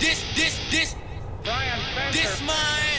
This, this, this, Brian Spencer. this mine.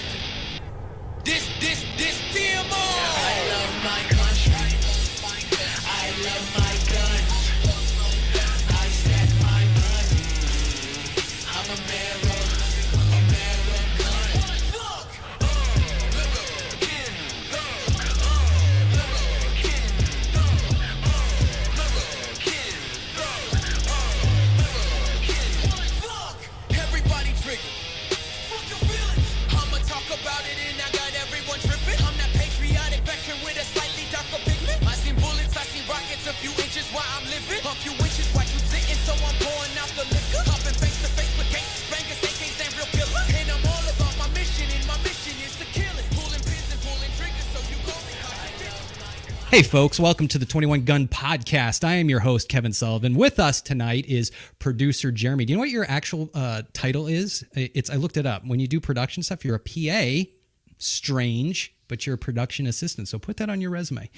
Hey, folks, welcome to the 21 Gun Podcast. I am your host, Kevin Sullivan. With us tonight is producer Jeremy. Do you know what your actual uh, title is? It's I looked it up. When you do production stuff, you're a PA. Strange, but you're a production assistant. So put that on your resume.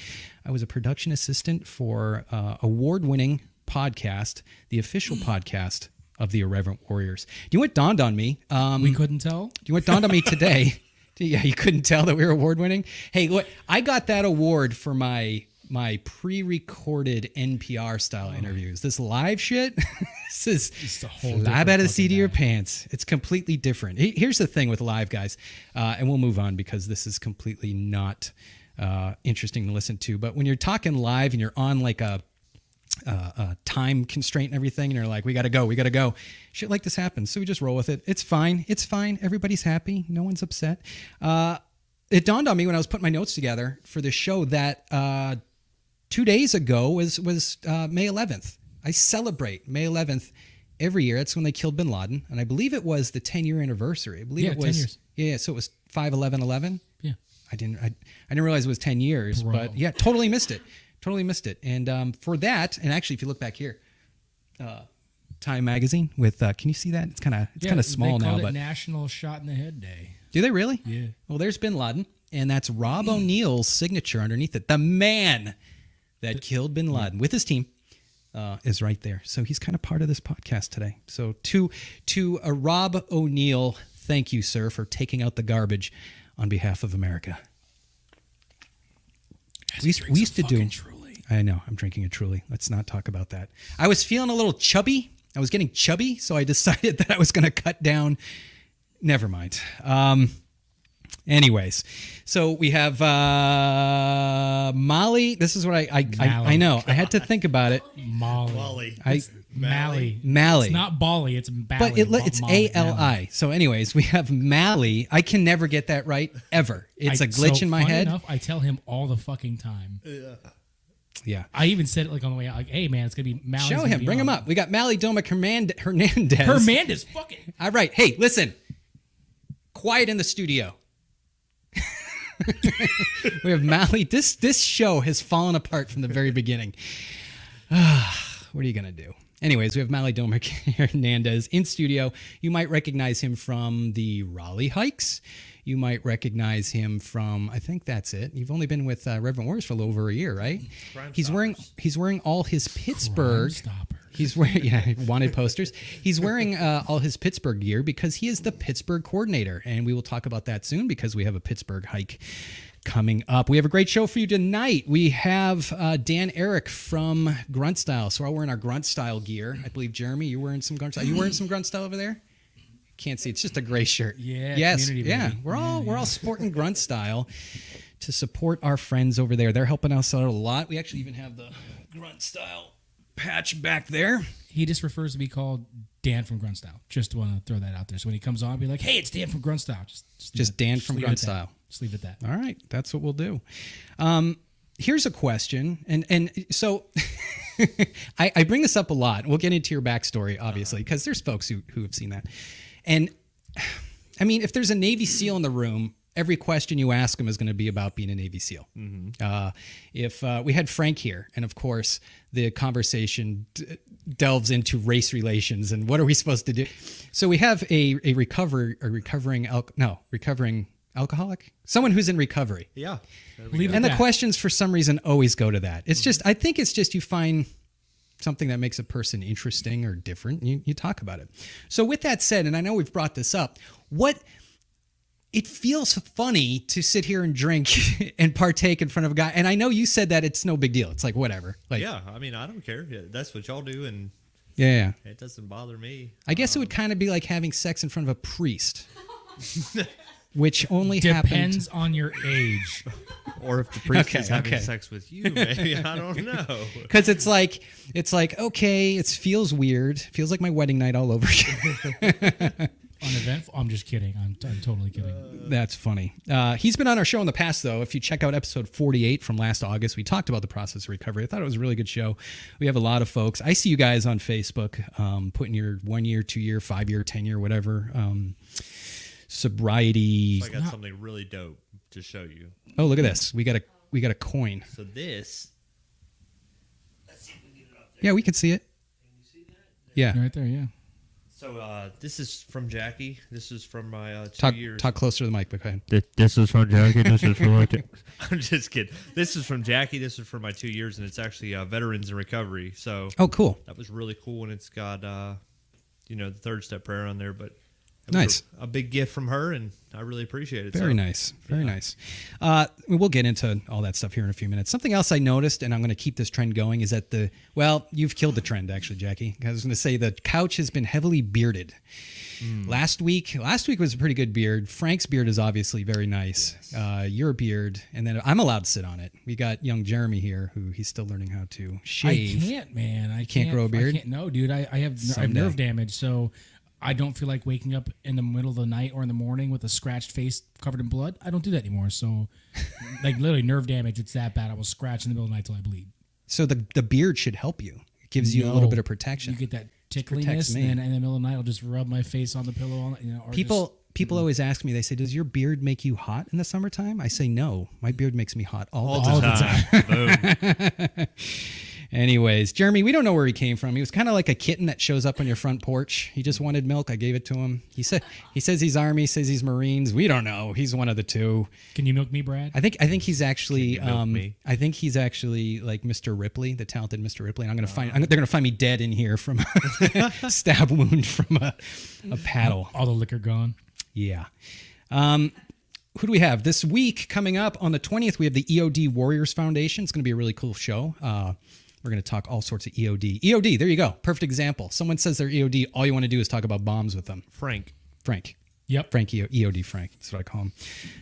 I was a production assistant for uh, award-winning podcast, the official podcast of the Irreverent Warriors. Do you know what dawned on me? Um, We couldn't tell. do you know what dawned on me today? yeah, you couldn't tell that we were award winning. Hey, look, I got that award for my my pre-recorded NPR style interviews. This live shit, this is It's a whole fly different by the seat of your pants. It's completely different. Here's the thing with live guys, uh, and we'll move on because this is completely not uh, interesting to listen to. But when you're talking live and you're on like a uh, uh, time constraint and everything, and you're like, we got to go, we got to go. Shit like this happens. So we just roll with it. It's fine. It's fine. Everybody's happy. No one's upset. Uh, it dawned on me when I was putting my notes together for this show that uh, two days ago was was uh, May 11th. I celebrate May 11th every year. That's when they killed Bin Laden, and I believe it was the 10 year anniversary. I believe Yeah, it 10 was. years. Yeah, yeah. So it was 5 11 11. Yeah. I didn't I, I didn't realize it was 10 years, Bro. but yeah, totally missed it. Totally missed it. And um, for that, and actually if you look back here, uh, Time magazine with uh, can you see that? It's kind of it's Yeah, kind of small they now, it but National Shot in the Head Day. do they really? Yeah. Well, there's Bin Laden, and that's Rob O'Neill's signature underneath it. The man that killed Bin Laden with his team uh, is right there. So he's kind of part of this podcast today. So to to uh, Rob O'Neill, thank you, sir, for taking out the garbage on behalf of America. We used, we used to do. I know. I'm drinking it Truly. Let's not talk about that. I was feeling a little chubby. I was getting chubby, so I decided that I was going to cut down. Never mind. Um, anyways, so we have uh, Molly. This is what I I, I, I Mally. know. I had to think about it. Molly. Molly. I Mally. Mally. It's not Bali. It's Bali. but it, it's A L I. So, anyways, we have Mally. I can never get that right ever. It's I- a glitch so in my head. Enough, I tell him all the fucking time. Yeah. I even said it like on the way out, like, "Hey man, it's gonna be Mally's Show him. Bring him up. We got Mally Doma Hernand- Hernandez. Hernandez, fucking. All right. Hey, listen. Quiet in the studio. we have Mally. This this show has fallen apart from the very beginning. what are you gonna do? Anyways, we have Mally Domer Hernandez in studio. You might recognize him from the Raleigh hikes. You might recognize him from I think that's it. You've only been with uh, Reverend Warriors for a little over a year, right? he's wearing he's wearing all his Pittsburgh. Stopper. He's wearing yeah wanted posters. He's wearing uh, all his Pittsburgh gear because he is the Pittsburgh coordinator, and we will talk about that soon because we have a Pittsburgh hike coming up. We have a great show for you tonight. We have uh, Dan Eric from Grunt Style, so we're all wearing our Grunt Style gear. I believe Jeremy, you're wearing some Grunt Style. You wearing some Grunt Style over there? Can't see. It's just a gray shirt. Yeah, Yes. community, Yeah. We're all Yeah, we're all sporting Grunt Style to support our friends over there. They're helping us out a lot. We actually even have the Grunt Style patch back there. He just refers to be called Dan from Grunt Style. Just want to throw that out there. So when he comes on, be like, "Hey, it's Dan from Grunt Style." Just, just, Just Dan just from Grunt. Style. Just leave it at that. All right, that's what we'll do. Um, here's a question, and and so I, I bring this up a lot. We'll get into your backstory, obviously, because there's folks who who have seen that, and I mean, if there's a Navy SEAL in the room. Every question you ask him is going to be about being a Navy SEAL. Uh, if uh, we had Frank here, and of course the conversation d- delves into race relations and what are we supposed to do. So we have a a recover a recovering al- no recovering alcoholic, someone who's in recovery. Yeah. And the that. questions for some reason always go to that. It's just I think it's just you find something that makes a person interesting or different, you, you talk about it. So, with that said, and I know we've brought this up, what it feels funny to sit here and drink and partake in front of a guy. And I know you said that it's no big deal. It's like whatever. Like Yeah, I mean, I don't care. That's what y'all do, and yeah, yeah. it doesn't bother me. I guess it would um, kind of be like having sex in front of a priest, which only happens. Depends on your age. Or if the priest Okay, is having okay. sex with you, maybe I don't know. Because it's like it's like okay, it feels weird. Feels like my wedding night all over again. Uneventful. I'm just kidding. I'm, I'm totally kidding. That's funny. Uh, he's been on our show in the past, though. If you check out episode 48 from last August, we talked about the process of recovery. I thought it was a really good show. We have a lot of folks. I see you guys on Facebook um, putting your one year, two year, five year, 10 year, whatever um, sobriety. I got something really dope to show you. Oh, look at this. We got a we got a coin. So this, Yeah, we can see it. Yeah. Right there, yeah. so uh, this is from Jackie. This is from my uh, two Talk years. talk closer to the mic, but go ahead. This, this is from Jackie. This is from my. I'm just kidding. This is from Jackie. This is for my two years, and it's actually uh, veterans in recovery. So Oh, cool. that was really cool, and it's got uh, you know the third step prayer on there. But it was Nice. a, big gift from her, and I really appreciate it. Very So, nice. Very nice. Uh, we'll get into all that stuff here in a few minutes. Something else I noticed, and I'm going to keep this trend going, is that the, well, you've killed the trend, actually, Jackie. I was going to say the couch has been heavily bearded. Last week, last week was a pretty good beard. Frank's beard is obviously very nice. Uh, your beard, and then I'm allowed to sit on it. We got young Jeremy here, who he's still learning how to shave. I can't, man. I can't, grow a beard? I can't, no, dude. I, I have I have nerve damage, so I don't feel like waking up in the middle of the night or in the morning with a scratched face covered in blood. I don't do that anymore. So, like literally nerve damage. It's that bad. I will scratch in the middle of the night till I bleed. So the the beard should help you. It gives you a little bit of protection. You get that tickliness, and then in the middle of the night, I'll just rub my face on the pillow. All, you know, People just- people mm. always ask me. They say, "Does your beard make you hot in the summertime?" I say, "No, my beard makes me hot all, All the time." the time. Boom. Anyways, Jeremy, we don't know where he came from. He was kind of like a kitten that shows up on your front porch. He just wanted milk. I gave it to him. He said he says he's Army, says he's Marines. We don't know. He's one of the two. can you milk me, Brad? I think I think he's actually milk um, me? I think he's actually like Mr. Ripley, the talented Mr. Ripley. And I'm gonna find I'm, they're gonna find me dead in here from a stab wound from a, a paddle. All the liquor gone. Yeah. Um, who do we have this week coming up on the 20th? We have the EOD Warriors Foundation. It's going to be a really cool show. Uh, we're going to talk all sorts of EOD. EOD, there you go. Perfect example. Someone says they're EOD. All you want to do is talk about bombs with them. Frank. Frank. Yep. Frank EO, EOD Frank. That's what I call him.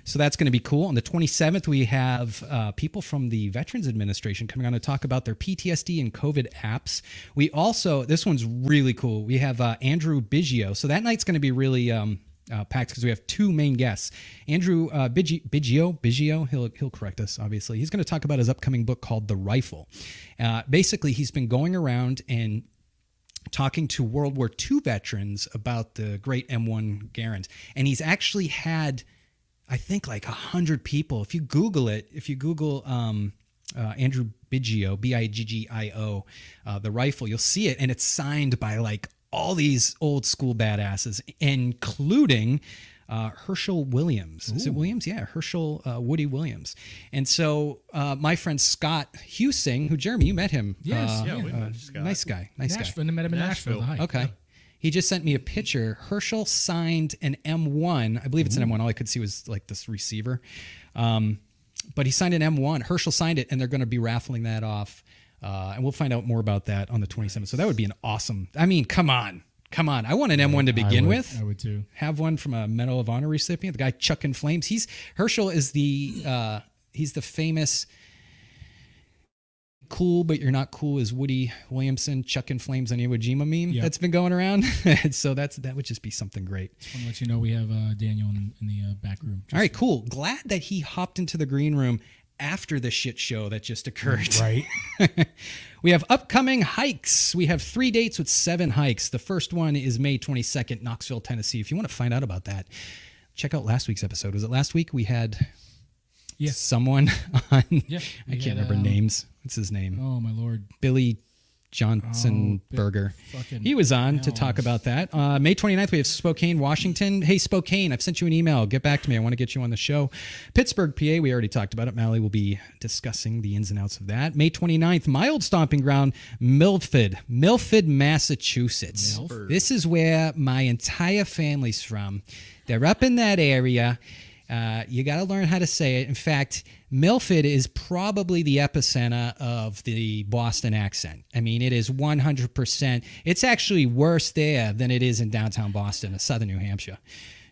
So that's going to be cool. On the 27th, we have uh, people from the Veterans Administration coming on to talk about their PTSD and COVID apps. We also, this one's really cool. We have uh, Andrew Biggio. So that night's going to be really um, uh, packed because we have two main guests. Andrew uh, Biggio, Biggio, he'll, he'll correct us, obviously. He's going to talk about his upcoming book called The Rifle. Uh, basically, he's been going around and talking to World War II veterans about the great M1 Garand. And he's actually had, I think, like a hundred people. If you Google it, if you Google um, uh, Andrew Biggio, B I G G I O, uh, the rifle, you'll see it. And it's signed by like all these old school badasses, including uh, Hershel Williams. Is it Williams? Yeah, Hershel uh, Woody Williams. And so uh, my friend Scott Huesing, who Jeremy, you met him. Yes, uh, Yeah, we uh, met Scott. Nice guy. Nice guy. Nashville. I met him in Nashville. Nashville. the hike. Okay. He just sent me a picture. Hershel signed an M1. I believe it's an M1. All I could see was like this receiver. Um, but he signed an M1. Herschel signed it, and they're going to be raffling that off. Uh, and we'll find out more about that on the 27th. So that would be an awesome. I mean, come on. Come on. I want an M1 to I begin would- with I would too. have one from a Medal of Honor recipient. The guy chucking flames. He's Hershel is the uh, he's the famous cool but you're not cool is Woody Williamson chucking flames on Iwo Jima meme Yep. that's been going around. so that's that would just be something great. I want to let you know we have uh, Daniel in, in the uh, back room. All right, cool. Glad that he hopped into the green room after the shit show that just occurred. Right. we have upcoming hikes. We have three dates with seven hikes. The first one is May 22nd, Knoxville, Tennessee. If you want to find out about that, check out last week's episode. Was it last week? We had Yeah. someone on. Yeah, I can't had, remember um, names. What's his name? Oh my lord. Billy Johnson Oh, fucking He was on to talk about that. Uh, May 29th, we have Spokane, Washington. Hey, Spokane, I've sent you an email. Get back to me. I want to get you on the show. Pittsburgh, PA, we already talked about it. Mally will be discussing the ins and outs of that. May 29th, my old stomping ground, Milford, Milford, Massachusetts. Milford. This is where my entire family's from. They're up in that area. Uh, you got to learn how to say it. In fact, Milford is probably the epicenter of the Boston accent. I mean, it is 100%. It's actually worse there than it is in downtown Boston, or southern New Hampshire.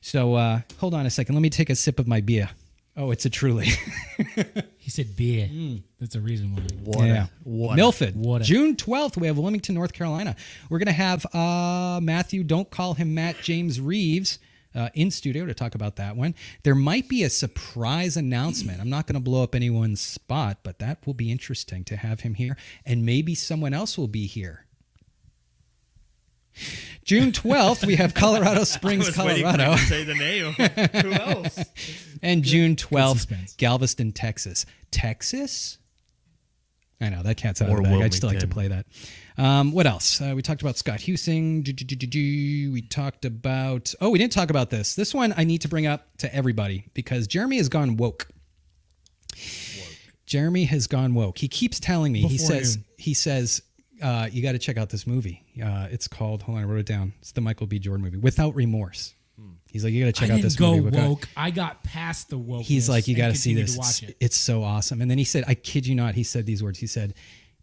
So uh, hold on a second. Let me take a sip of my beer. Oh, it's a truly. He said beer. Mm. That's a reason why. What yeah. a, what Milford. what June 12th, we have Wilmington, North Carolina. We're going to have uh, Matthew, don't call him Matt James Reeves. Uh, in studio to talk about that one. There might be a surprise announcement. I'm not going to blow up anyone's spot, but that will be interesting to have him here. And maybe someone else will be here. June 12th, we have Colorado I Springs, was waiting for Colorado. to say the name. Who else? And June 12th. Galveston, Texas. Texas? I know that cat's out Or of the bag. I'd still like to play that. Um, what else? Uh, we talked about Scott Huesing. We talked about. Oh, we didn't talk about this. This one I need to bring up to everybody because Jeremy has gone woke. Jeremy has gone woke. He keeps telling me. he says. He says. Uh, you got to check out this movie. Uh, it's called. Hold on, I wrote it down. It's the Michael B. Jordan movie, Without Remorse. He's like, you got to check I out this go movie. Woke. I got past the woke. He's like, you got to see this. To It's, it. it's so awesome. And then he said, I kid you not, he said these words. He said,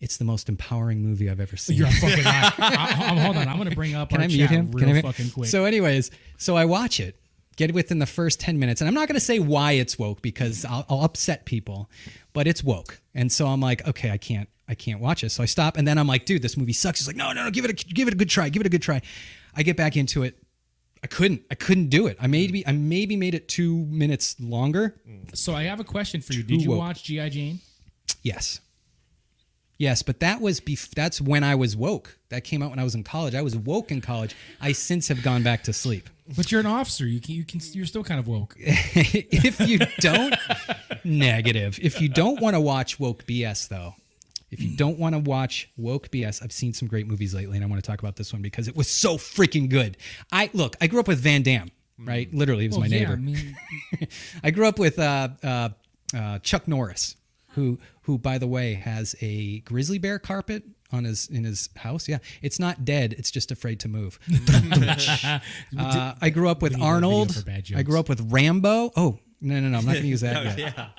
it's the most empowering movie I've ever seen. You're fucking lie. I, I, hold on. I'm gonna bring up Can our I mute chat him? real Can I mute- fucking quick. So, anyways, so I watch it, get within the first 10 minutes. And I'm not going to say why it's woke because I'll, I'll upset people, but it's woke. And so I'm like, okay, I can't. I can't watch it. So I stop and then I'm like, dude, this movie sucks. He's like, no, no, no, give it a give it a good try. Give it a good try. I get back into it. I couldn't. I couldn't do it. I maybe I maybe made it two minutes longer. so I have a question for you. Did you woke. watch GI Jane? Yes. Yes, but that was bef- that's when I was woke. That came out when I was in college. I was woke in college. I since have gone back to sleep. But you're an officer. You can. You can. You're still kind of woke. if you don't negative. If you don't want to watch woke BS though, if you don't want to watch woke BS, I've seen some great movies lately and I want to talk about this one because it was so freaking good. I look, I grew up with Van Damme, right? Literally, he was Well, my yeah, neighbor. I mean, I grew up with uh, uh, uh, Chuck Norris, who who by the way has a grizzly bear carpet on his in his house. Yeah, it's not dead; it's just afraid to move. uh, I grew up with need that video Arnold. I grew up with Rambo. Oh no no no! I'm not going to use that yet.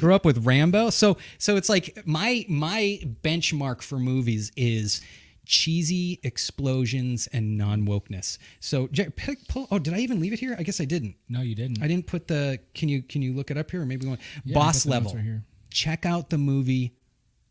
Grew up with Rambo, so so it's like my my benchmark for movies is cheesy explosions and non wokeness. So pick, pull. Oh, did I even leave it here? I guess I didn't. no, you didn't. I didn't put the. Can you can you look it up here or maybe one Yeah, Boss got the notes Level? right here. Check out the movie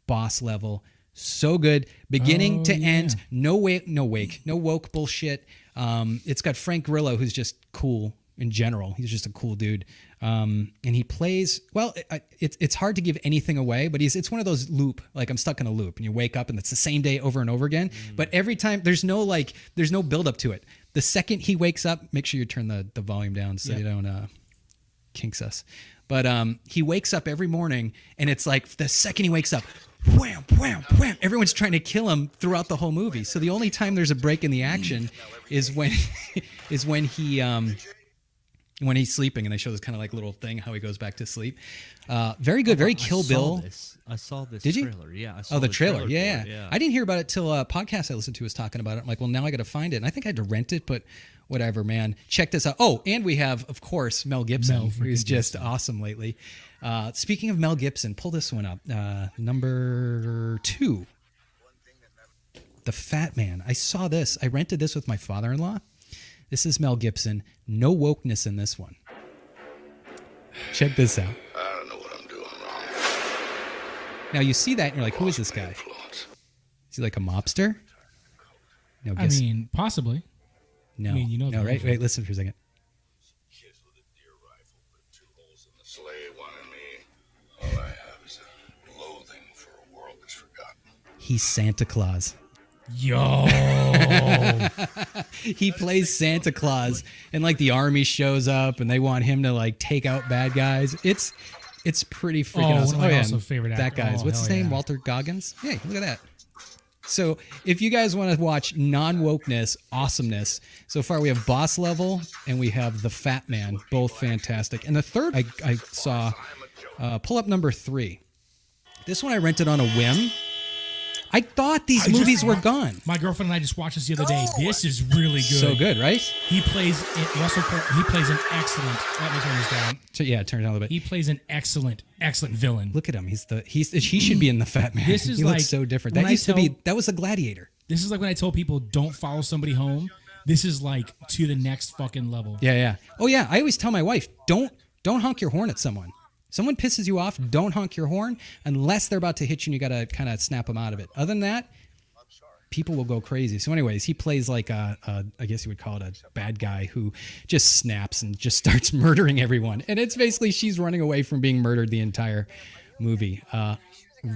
Boss Level. So good, beginning Oh, to yeah. end. No wake, no wake, no woke bullshit. Um, it's got Frank Grillo, who's just cool in general. He's just a cool dude, um, and he plays well. It, it's it's hard to give anything away, but he's it's one of those loop. Like I'm stuck in a loop, and you wake up and it's the same day over and over again. Mm. But every time there's no like there's no build up to it. The second he wakes up, make sure you turn the the volume down so Yeah. you don't uh, kinks us. But um, he wakes up every morning, and it's like the second he wakes up, wham, wham, wham. Everyone's trying to kill him throughout the whole movie. So the only time there's a break in the action is when is when he um, when he's sleeping, and they show this kind of like little thing how he goes back to sleep. Uh, very good, very Kill I saw Bill. This. I saw this Did you? trailer. Yeah. I saw Oh, the, trailer. for Yeah, it, yeah. I didn't hear about it till a podcast I listened to was talking about it. I'm like, well, now I got to find it. And I think I had to rent it, but whatever, man. Check this out. Oh, and we have, of course, Mel Gibson, Mel who's just awesome lately. Uh, speaking of Mel Gibson, pull this one up. Uh, number two, The Fat Man. I saw this. I rented this with my father-in-law. This is Mel Gibson. No wokeness in this one. Check this out. I don't know what I'm doing wrong. Now you see that and you're like, who is this guy? Is he like a mobster? No, I guess mean, possibly. No. mean, you know no, right? version. Wait, listen for a second. Kids with a deer rifle, but two holes in the sleigh, one in me. All I have is a loathing for a world that's forgotten. He's Santa Claus. Yo, He plays Santa Claus, and like the army shows up, and they want him to like take out bad guys. It's it's pretty freaking Oh, one awesome. of my oh, yeah, also and favorite that actor- guy's oh, what's his name? yeah. Walton Goggins. Hey, look at that. So if you guys want to watch non wokeness, awesomeness, so far we have Boss Level and we have The Fat Man, both fantastic. And the third I, I saw, uh, pull up number three. This one I rented on a whim. I thought these I just- movies were gone. My girlfriend and I just watched this the other day. This is really good. So good, right? He plays Russell. He plays an excellent. Let me turn this down. So, yeah, turn it down a little bit. He plays an excellent, excellent villain. Look at him. He's the he's he should be in the Fat Man. This is he like- looks so different. That used to be that was a gladiator. This is like when I told people don't follow somebody home. This is like to the next fucking level. Yeah, yeah. Oh yeah, I always tell my wife, don't don't honk your horn at someone. Someone pisses you off, don't honk your horn unless they're about to hit you and you got to kind of snap them out of it. Other than that, people will go crazy. So anyways, he plays like a, a I guess you would call it a bad guy who just snaps and just starts murdering everyone. And it's basically she's running away from being murdered the entire movie. Uh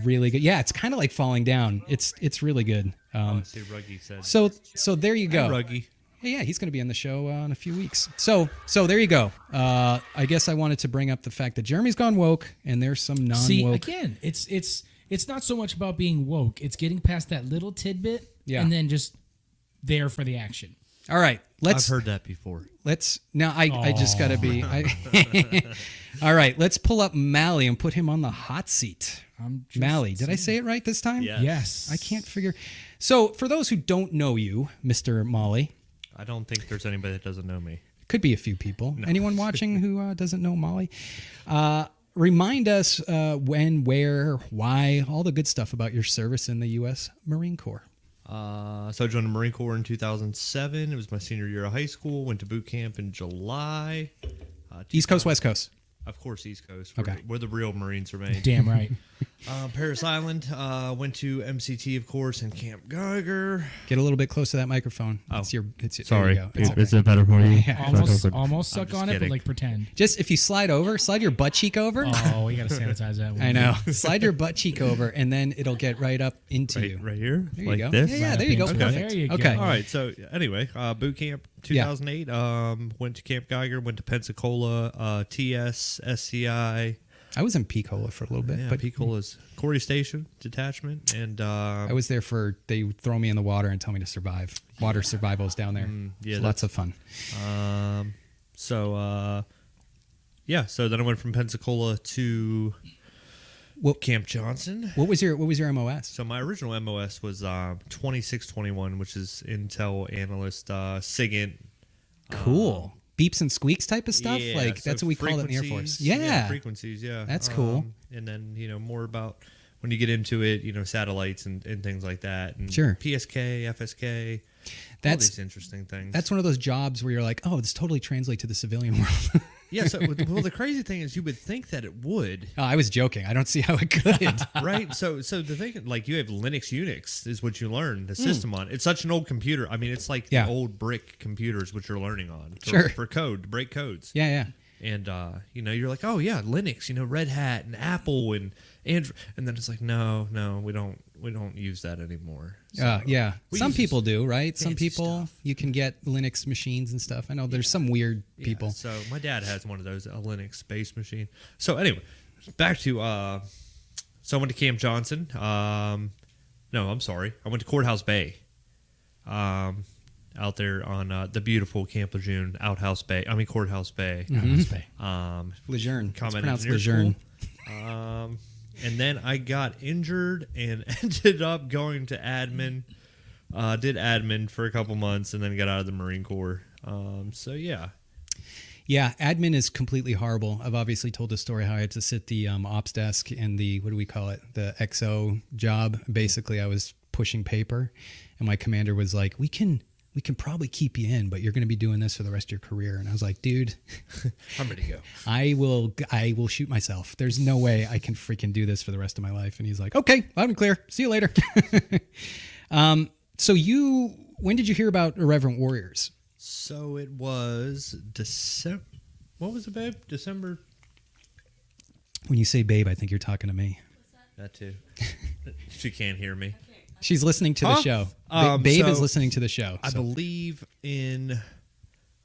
really good. Yeah, it's kind of like falling down. It's it's really good. Um See, Ruggy said. so so there you go. Ruggy. Hey, yeah, he's going to be on the show uh, in a few weeks. So, so there you go. Uh, I guess I wanted to bring up the fact that Jeremy's gone woke, and there's some non-woke. See, again, it's it's it's not so much about being woke. It's getting past that little tidbit Yeah. and then just there for the action. All right, I've let's heard that before. let's now. I I just got to be. I, all right, let's pull up Mally and put him on the hot seat. I'm just Mally, did I say it right this time? Yeah. Yes. I can't figure. So, for those who don't know you, Mister Molly, I don't think there's anybody that doesn't know me. could be a few people. Anyone watching who uh, doesn't know Molly? Uh, remind us uh, when, where, why, all the good stuff about your service in the U.S. Marine Corps. Uh, so I joined the Marine Corps in 2007. It was my senior year of high school. Went to boot camp in July. Uh, East Coast, West Coast. Of course, East Coast. Where, Okay. the, where the real Marines are made. Damn right. Uh, Parris Island. Uh, went to MCT, of course, and Camp Geiger. Get a little bit close to that microphone. Oh, It's your. It's there Sorry, you go. It's okay. is it better for you? almost almost suck just on it, but like pretend. Just if you slide over, slide your butt cheek over. Oh, we gotta sanitize that one. I know. slide your butt cheek over, and then it'll get right up into you. Right, right here, There you like go. this. Yeah, yeah, there you go. Okay. Perfect. There you go. Okay. All right. So anyway, uh, boot camp 2008. Um, went to Camp Geiger. Went to Pensacola. Uh, TS SCI. I was in Picola for a little bit, Yeah, but Pecola's Corry Station detachment, and uh, I was there for they throw me in the water and tell me to survive. Water survivals down there. Mm, yeah, It's lots of fun. Um, so uh, yeah, so then I went from Pensacola to What Camp Johnson. what was your what was your MOS? So my original MOS was um, 2621, which is Intel Analyst uh, SIGINT. Cool. Beeps and squeaks type of stuff. Yeah, like so that's what we call it in the Air Force. frequencies- Yeah. frequencies. Yeah, That's cool. Um, and then you know more about when you get into it, you know, satellites and, and things like that. And Sure. PSK, FSK. all That's- these interesting things. That's one of those jobs where you're like, oh, this totally translates to the civilian world. Yeah. So well, the crazy thing is, you would think that it would. oh, I was joking. I don't see how it could. right so so the thing like you have linux unix is what you learn the system on it's such an old computer i mean it's like Hmm. Yeah. the old brick computers which you're learning on for, Sure. for code to break codes yeah, yeah. and uh you know you're like oh yeah linux you know red hat and apple and android and then it's like no no we don't we don't use that anymore So, Uh, yeah. we Some people do, right? Some people stuff. you can get Linux machines and stuff. I know there's some weird yeah, people. so my dad has one of those a linux based machine so anyway back to uh so i went to camp johnson um no i'm sorry i went to courthouse bay um, out there on uh, the beautiful Camp Lejeune, Outhouse Bay. I mean Courthouse Bay. Mm-hmm. Um, Lejeune. It's pronounced Lejeune. Um, and then I got injured and ended up going to admin. Uh, did admin for a couple months and then got out of the Marine Corps. Um, so yeah, Yeah, admin is completely horrible. I've obviously told the story how I had to sit the um, ops desk and the what do we call it, the XO job. Basically, I was pushing paper, and my commander was like, "We can." We can probably keep you in, but you're going to be doing this for the rest of your career. And I was like, dude, I'm ready to go. I will, I will shoot myself. There's no way I can freaking do this for the rest of my life. And he's like, okay, I'm clear. See you later. um, so you, when did you hear about Irreverent Warriors? So it was December. What was it, babe? December. When you say babe, I think you're talking to me. That too. she can't hear me. She's listening to the Huh? show. Ba- Um, babe so- is listening to the show. I so- believe in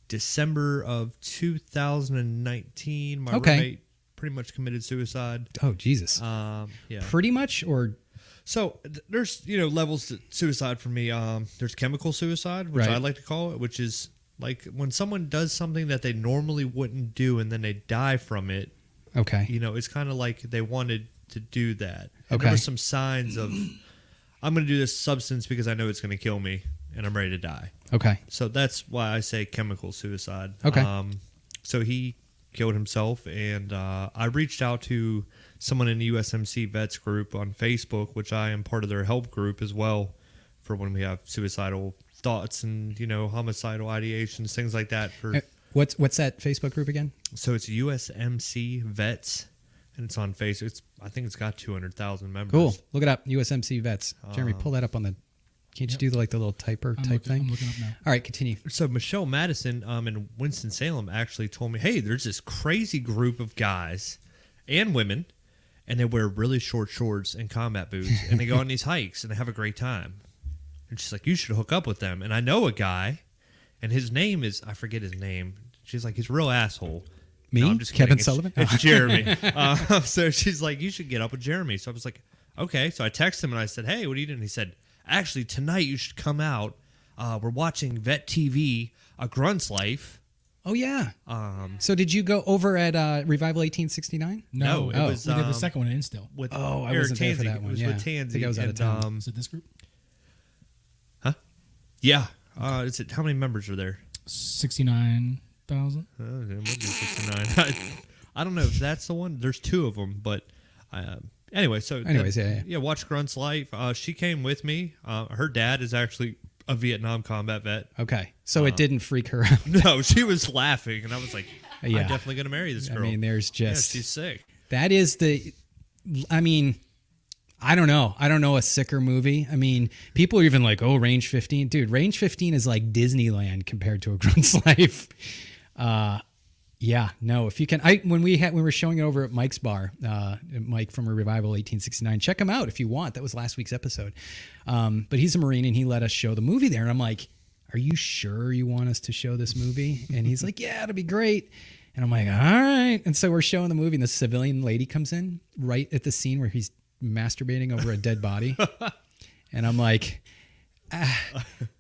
December of 2019, my Okay. roommate pretty much committed suicide. oh, Jesus. Um, yeah. Pretty much, or So th- there's you know levels to suicide for me. Um, there's chemical suicide, which Right. I like to call it, which is like when someone does something that they normally wouldn't do and then they die from it. Okay. You know, it's kind of like they wanted to do that. And Okay. There were some signs of I'm going to do this substance because I know it's going to kill me and I'm ready to die. Okay. So that's why I say chemical suicide. Okay. Um, so he killed himself, and uh, I reached out to someone in the USMC Vets group on Facebook, which I am part of their help group as well, for when we have suicidal thoughts and you know homicidal ideations, things like that. For What's what's that Facebook group again? so it's USMC Vets, and it's on Facebook. It's I think it's got two hundred thousand members. Cool. Look it up. USMC vets. Jeremy, Um, pull that up on the. Can't you do the, like the little typer I'm type looking, thing? I'm looking up now. All right, continue. so Michelle Madison um, in Winston Salem actually told me, "Hey, there's this crazy group of guys and women, and they wear really short shorts and combat boots, and they go on these hikes and they have a great time." And she's like, "You should hook up with them." And I know a guy, and his name is I forget his name. She's like, "He's a real asshole." Me? No, I'm just Kevin kidding. It's- Sullivan? It's, Jeremy. uh, so she's like, "You should get up with Jeremy." So I was like, "Okay." So I texted him and I said, "Hey, what are you doing?" He said, "Actually, tonight you should come out. Uh, we're watching Vet TV, A Grunt's Life." Oh yeah. Um, So did you go over at uh, Revival 1869? No, No, it Oh. was, we did um, the second one in Instill. with Oh, I wasn't there for that one, It was yeah. with I think I was out of and, town. Um, Is it this group? Huh? Yeah. Uh, is it how many members are there? Sixty-nine thousand. Uh, it would be 69. I, I don't know if that's the one. There's two of them, but uh, anyway. So Anyways, yeah, yeah. yeah. Watch Grunt's life. Uh, she came with me. Uh, her dad is actually a Vietnam combat vet. Okay. So Uh, it didn't freak her out. No, she was laughing, and I was like, Yeah. "I'm definitely gonna marry this girl." I mean, there's yeah, just she's sick. that is the. I mean, I don't know. I don't know a sicker movie. I mean, people are even like, "Oh, Range 15, dude." Range 15 is like Disneyland compared to A Grunt's Life. Uh, yeah, no. If you can, I when we had when we were showing it over at Mike's bar, uh, Mike from a Revival 1869. Check him out if you want. That was last week's episode. Um, but he's a Marine and he let us show the movie there, and I'm like, "Are you sure you want us to show this movie?" And he's like, "Yeah, it'll be great." And I'm like, "All right." And so we're showing the movie, and the civilian lady comes in right at the scene where he's masturbating over a dead body, and I'm like, ah,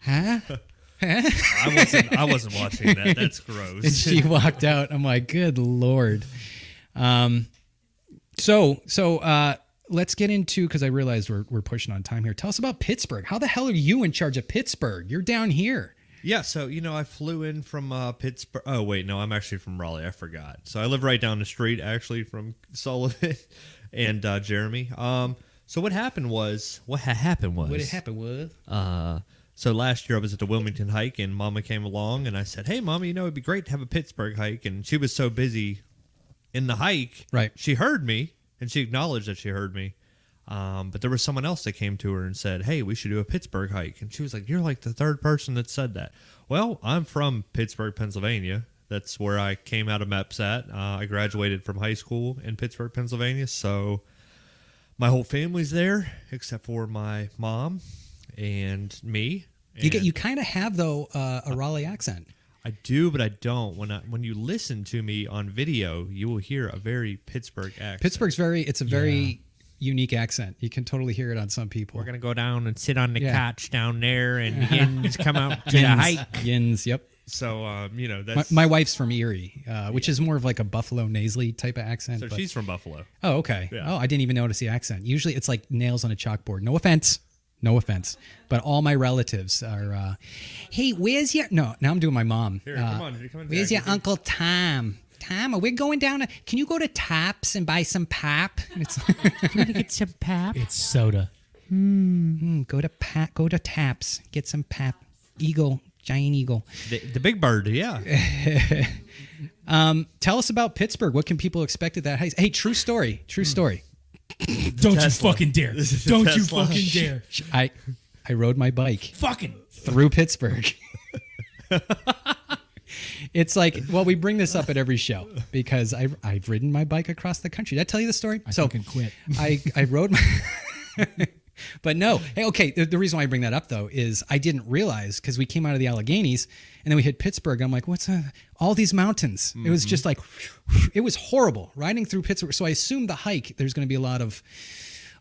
"Huh?" I wasn't. I wasn't watching that. That's and gross. she walked out. I'm like, good lord. Um, so so uh, let's get into because I realized we're we're pushing on time here. Tell us about Pittsburgh. How the hell are you in charge of Pittsburgh? You're down here. Yeah, so you know, I flew in from uh, Pittsburgh. Oh wait, no, I'm actually from Raleigh. I forgot. So I live right down the street, actually, from Sullivan and uh, Jeremy. Um, so what happened was, what ha- happened was, happen was Uh, so last year I was at the Wilmington hike, and Mama came along, and I said, "Hey, Mama, you know it'd be great to have a Pittsburgh hike." And she was so busy in the hike, Right. She heard me, and she acknowledged that she heard me. Um, but there was someone else that came to her and said, "Hey, we should do a Pittsburgh hike." And she was like, "You're like the third person that said that." Well, I'm from Pittsburgh, Pennsylvania. That's where I came out of MEPS at. Uh, I graduated from high school in Pittsburgh, Pennsylvania. So my whole family's there except for my mom and me. you get you kind of have though uh, a Raleigh accent. I do, but I don't. When I, when you listen to me on video, you will hear a very Pittsburgh accent. Pittsburgh's very it's a very unique accent. You can totally hear it on some people. We're gonna go down and sit on the Yeah. couch down there, and yins come out to Yins, hike. Yins, yep. So, um, you know, My, that's my wife's from Erie, uh, which is more of like a Buffalo nasally type of accent. so but- she's from Buffalo. Oh, okay. Yeah. Oh, I didn't even notice the accent. Usually it's like nails on a chalkboard. No offense. No offense. But all my relatives are, uh, hey, where's your. No, now I'm doing my mom. Here, Uh, come on, come on, Where's Jack. your Uncle Tom? Tom, are we going down? To, can you go to Tops and buy some pop? And it's get some pap. It's soda. Mm, go to pa- go to Taps, get some pap. Eagle, giant eagle. The, the big bird, yeah. Tell us about Pittsburgh. What can people expect at that heist? Hey, true story. Hmm. True story. Don't you fucking dare! This is a Don't you Tesla. fucking dare! I I rode my bike. Fucking through Pittsburgh. it's like, well, we bring this up at every show because I, I've ridden my bike across the country. Did I tell you the story? I so fucking quit. I, I rode my. but no. Hey, okay. The, the reason why I bring that up, though, is I didn't realize because we came out of the Alleghenies and then we hit Pittsburgh. I'm like, what's uh, all these mountains? It was just like, it was horrible riding through Pittsburgh. So I assumed the hike, there's going to be a lot of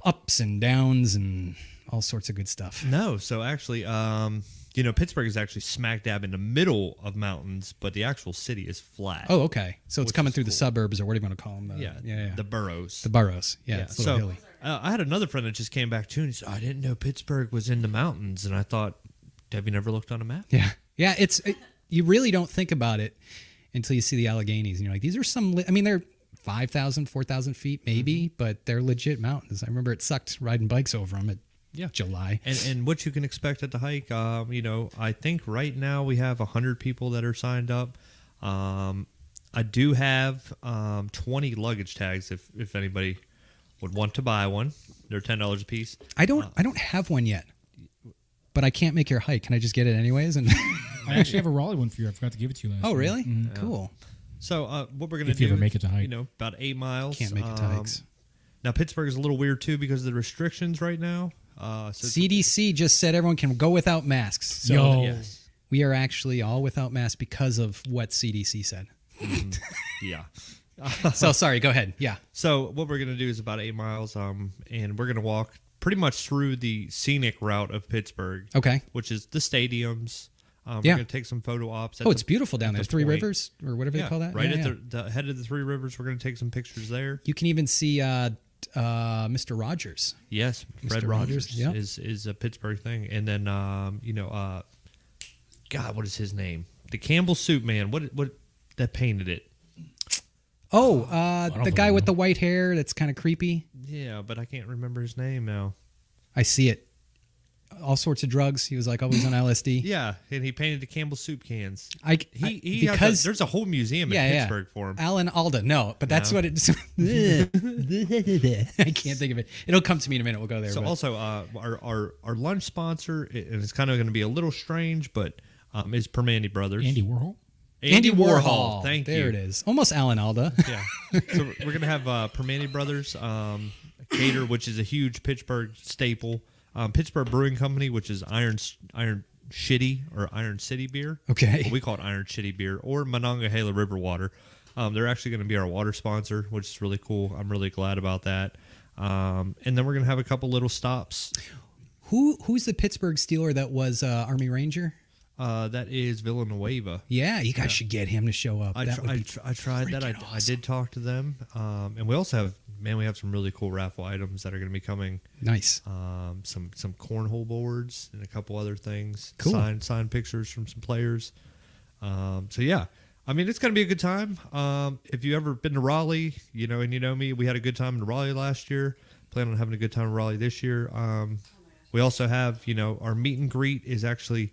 ups and downs and all sorts of good stuff. No, so actually, um, you know, Pittsburgh is actually smack dab in the middle of mountains, but the actual city is flat. Oh, okay. So it's coming through the suburbs or what do you want to call them? Uh, yeah, yeah, yeah. the boroughs. The boroughs. Yeah, yeah. it's a little So hilly. Uh, I had another friend that just came back too, and he said, "I didn't know Pittsburgh was in the mountains," and I thought, "Have you never looked on a map?" Yeah, yeah. It's it, you really don't think about it until you see the Alleghenies, and you're like, these are some. Li- I mean, they're 5,000, 4,000 feet maybe, Mm-hmm. but they're legit mountains. I remember it sucked riding bikes over them at Yeah. July. And and what you can expect at the hike, um, you know, I think right now we have hundred people that are signed up. Um, I do have um, twenty luggage tags if if anybody would want to buy one. They're ten dollars a piece. I don't. I don't have one yet, but I can't make your hike. Can I just get it anyways? And I actually have a Raleigh one for you. I forgot to give it to you last oh, year. really? Mhm. Cool. So uh, what we're gonna If do? you ever make it to hike. you know, about eight miles. Can't make it to Um, hikes. Now Pittsburgh is a little weird too because of the restrictions right now. Uh, so it's- CDC just said everyone can go without masks. So Yo. yes, we are actually all without masks because of what CDC said. yeah. So sorry. Go ahead. Yeah. So what we're gonna do is about eight miles, um, and we're gonna walk pretty much through the scenic route of Pittsburgh. Okay. Which is the stadiums. Um, Yeah. We're gonna take some photo ops. At Oh, the- it's beautiful down there. the Three point. Rivers or whatever Yeah, they call that. right Yeah, at yeah. The, the head of the Three Rivers. We're gonna take some pictures there. You can even see uh, uh, Mr. Rogers. Yes, Fred Mr. Rogers, Rogers, yep. is is a Pittsburgh thing, and then um, you know, uh, God, what is his name? The Campbell Soup Man. What what that painted it? Oh, uh, the guy with the white hair that's kind of creepy. Yeah, but I can't remember his name now. I see it. All sorts of drugs. He was like always on LSD. Yeah, and he painted the Campbell soup cans. I, He, I- he has a- because there's a whole museum in yeah, yeah. Pittsburgh for him. Alan Alda. No, but that's No. what it's. I can't think of it. It'll come to me in a minute. We'll go there. So but- also, uh, our, our our lunch sponsor, and it's kind of going to be a little strange, but um, is Primanti Brothers. Andy Warhol. Andy Warhol. Thank there you. There it is. Almost Alan Alda. Yeah. so we're gonna have uh, Primanti Brothers um, cater, which is a huge Pittsburgh staple. Um, Pittsburgh Brewing Company, which is Iron Iron Shitty or Iron City beer. Okay. we call it Iron Shitty beer or Monongahela River Water. Um, they're actually going to be our water sponsor, which is really cool. I'm really glad about that. Um, and then we're going to have a couple little stops. Who who's the Pittsburgh Steeler that was uh, Army Ranger? Uh, that is Villanueva. Yeah, you guys should get him to show up. I, tr- I, tr- I tried that. I, freaking I did talk to them, um, and we also have man. We have some really cool raffle items that are going to be coming. nice. Um, some some cornhole boards and a couple other things. Cool. Signed signed pictures from some players. Um, so yeah, I mean it's going to be a good time. Um, if you ever been to Raleigh, you know, and you know me, we had a good time in Raleigh last year. Plan on having a good time in Raleigh this year. Um, we also have, you know, our meet and greet is actually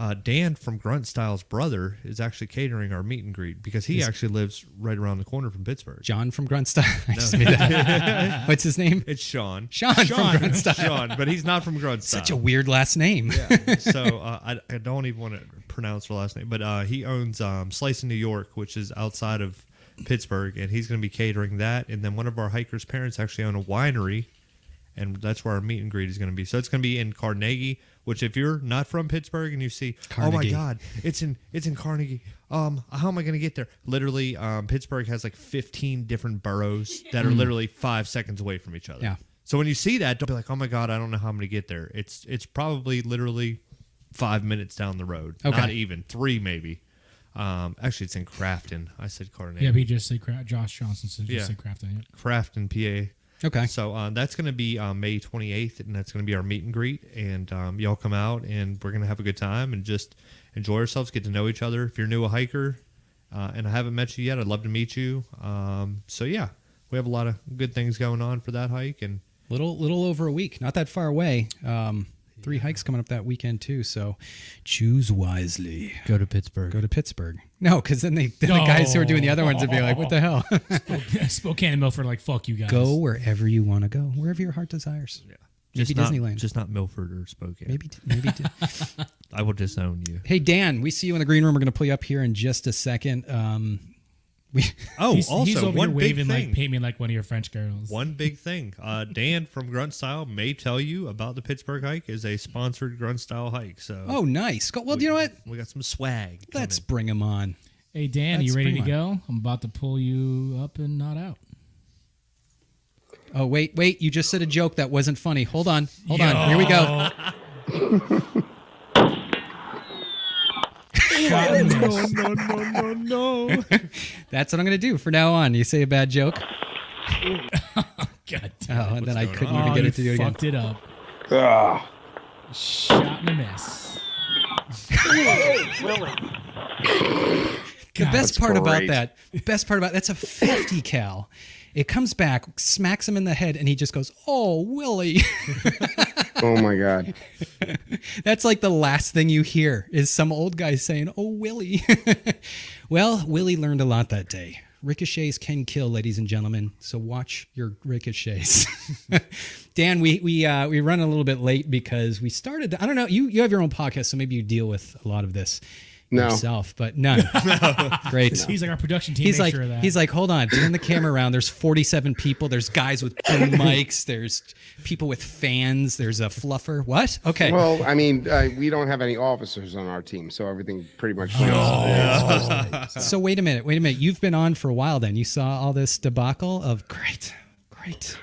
uh, Dan from Grunt Style's brother is actually catering our meet and greet because he actually lives right around the corner from Pittsburgh. John from just made that. What's his name? It's Sean. Sean from Grunt Style. Sean, but he's not from Grunt Style. Such a weird last name. Yeah. So uh, I, I don't even want to pronounce her last name, but uh, he owns um, Slice in New York, which is outside of Pittsburgh, and he's going to be catering that. And then one of our hikers' parents actually own a winery, and that's where our meet and greet is going to be. So it's going to be in Carnegie. Which, if you're not from Pittsburgh and you see, oh my God, it's in it's in Carnegie. Um, how am I going to get there? Literally, um, Pittsburgh has like 15 different boroughs that are literally five seconds away from each other. Yeah. So when you see that, don't be like, "Oh my god, I don't know how I'm going to get there." It's it's probably literally five minutes down the road, Okay. not even three, maybe. Um, actually, it's in Crafton. I said Carnegie. Yeah, but he just said Cra- Josh Johnson said just Yeah. said Crafton. Yep. Crafton, PA. Okay. So uh, that's going to be uh, May 28th, and that's going to be our meet and greet. And um, y'all come out, and we're going to have a good time and just enjoy ourselves, get to know each other. If you're new a hiker, uh, and I haven't met you yet, I'd love to meet you. Um, so yeah, we have a lot of good things going on for that hike, and little little over a week, not that far away. Um, three hikes coming up that weekend too. So choose wisely. go to Pittsburgh. Go to Pittsburgh. No, because then they then the guys who are doing the other ones would be like, "What the hell?" Spokane and Milford are like fuck you guys. Go wherever you want to go, wherever your heart desires. yeah. Maybe Just not, Disneyland. just not Milford or Spokane. Maybe, maybe. I will disown you. hey Dan, we see you in the green room. We're going to pull you up here in just a second. Um, we Oh, He's, also he's over one here big thing. like paint me like one of your French girls. One big thing. Uh, Dan from Grunt Style may tell you about the Pittsburgh hike is a sponsored Grunt Style hike. So oh, nice. Go, well, you know what? we got some swag. Let's coming. bring him on. Hey Dan, That's you ready to pretty go? I'm about to pull you up and not out. Oh wait, wait! You just said a joke that wasn't funny. Hold on, hold on. Here we go. Shot and miss. no, no, no. That's what I'm gonna do from now on. You say a bad joke, God oh, and then I couldn't Oh, even get you it to do again. fucked it up. Ugh. Shot and a miss. The best That's part about great. that, best part about that's a 50 cal. It comes back, smacks him in the head, and he just goes, "Oh, Willie." Oh my god. That's like the last thing you hear is some old guy saying, "Oh, Willie." well, Willie learned a lot that day. Ricochets can kill, ladies and gentlemen. So watch your ricochets. Dan, we we uh, we run a little bit late because we started. I don't know. You you have your own podcast, so maybe you deal with a lot of this No. yourself, but none. Great. He's like our production team. He's like, sure of that. he's like, hold on, turn the camera around. There's 47 people. There's guys with mics. There's people with fans. There's a fluffer. What? Okay. Well, I mean, uh, we don't have any officers on our team, so everything pretty much. runs. so wait a minute. Wait a minute. You've been on for a while. Then you saw all this debacle of great, great.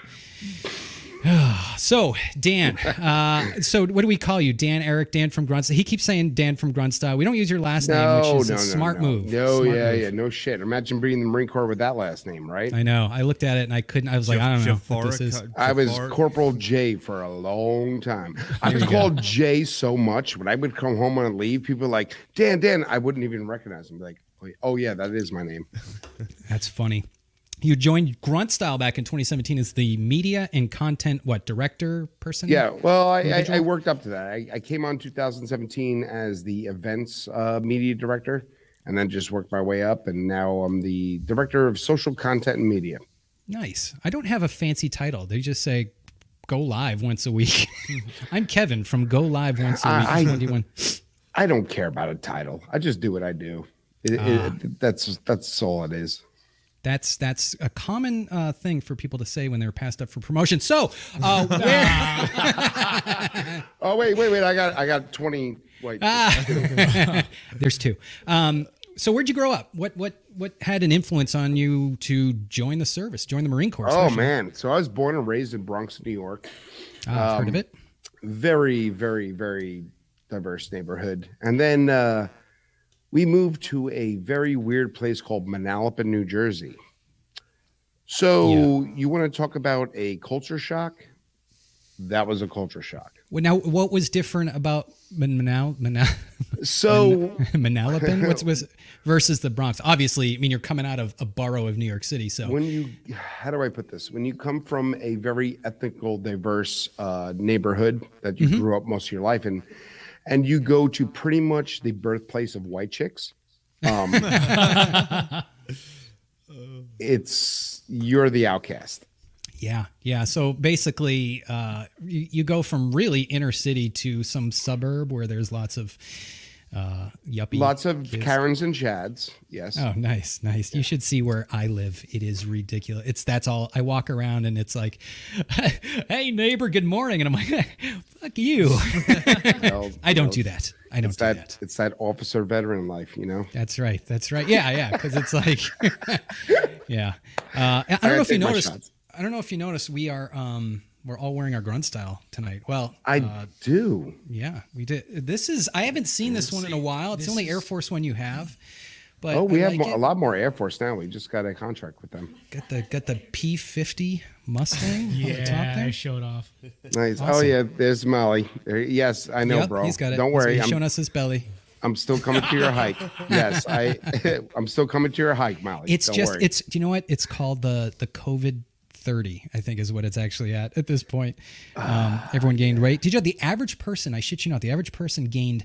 so Dan, uh, so what do we call you? Dan, Eric, Dan from Grunt Style. He keeps saying Dan from Grunt Style. We don't use your last name, No, which no, is no, a smart no. move. No, Smart yeah, move. yeah, no shit. Imagine being in the Marine Corps with that last name, right? I know. I looked at it and I couldn't. I was like, I don't know what this is. I was Corporal J for a long time. I was called J so much when I would come home on leave, people were like, Dan, Dan, I wouldn't even recognize him. Like, oh yeah, that is my name. That's funny. You joined Grunt Style back in 2017 as the media and content what director person? Yeah, well, I, I, I worked up to that. I, I came on 2017 as the events uh, media director, and then just worked my way up, and now I'm the director of social content and media. Nice. I don't have a fancy title. They just say go live once a week. I'm Kevin from Go Live Once a Week I- I- 21. I don't care about a title. I just do what I do. It, it, that's that's all it is. That's that's a common uh, thing for people to say when they're passed up for promotion. So, uh, where Oh wait, wait, wait! I got I got 20. Wait, there's two. Um, so where'd you grow up? What what what had an influence on you to join the service, join the Marine Corps? oh especially? man! So I was born and raised in Bronx, New York. Ah, I've heard of it. very very very diverse neighborhood and then uh we moved to a very weird place called manalapan new jersey. So you want to talk about a culture shock? That was a culture shock. Well, now, what was different about Manal Manal so Manalapan? What's was versus the Bronx? Obviously, I mean you're coming out of a borough of New York City, so. When you how do i put this? When you come from a very ethnical diverse uh, neighborhood that you grew up most of your life in and you go to pretty much the birthplace of white chicks um, it's you're the outcast yeah, yeah. So basically, uh, you, you go from really inner city to some suburb where there's lots of uh, yuppie. lots of kids. karens and chads yes Oh, nice, nice. You should see where I live. It is ridiculous. It's that's all. I walk around and it's like, "Hey neighbor, good morning," and I'm like, "Fuck you." Well, I don't well, do that. I don't do that, that. it's that officer veteran life you know That's right. That's right. Yeah, yeah. Because it's like, yeah. Uh, I don't gotta know if you noticed. I don't know if you noticed. We are um we're all wearing our grunt style tonight. Well, i uh, do yeah, we did. This is I haven't seen this one in a while. It's the only Air Force one you have. But oh we I have like mo- a lot more air force now we just got a contract with them Got the got the P fifty Mustang on the top yeah, I showed off. nice oh yeah there's molly yes i know Yep, bro He's got it. don't worry He's I'm, showing us his belly. I'm still coming to your hike yes i i'm still coming to your hike molly It's Don't just worry. it's. Do you know what? It's called the the COVID. 30 i think is what it's actually at at this point um, everyone gained weight did you know the average person i shit you not the average person gained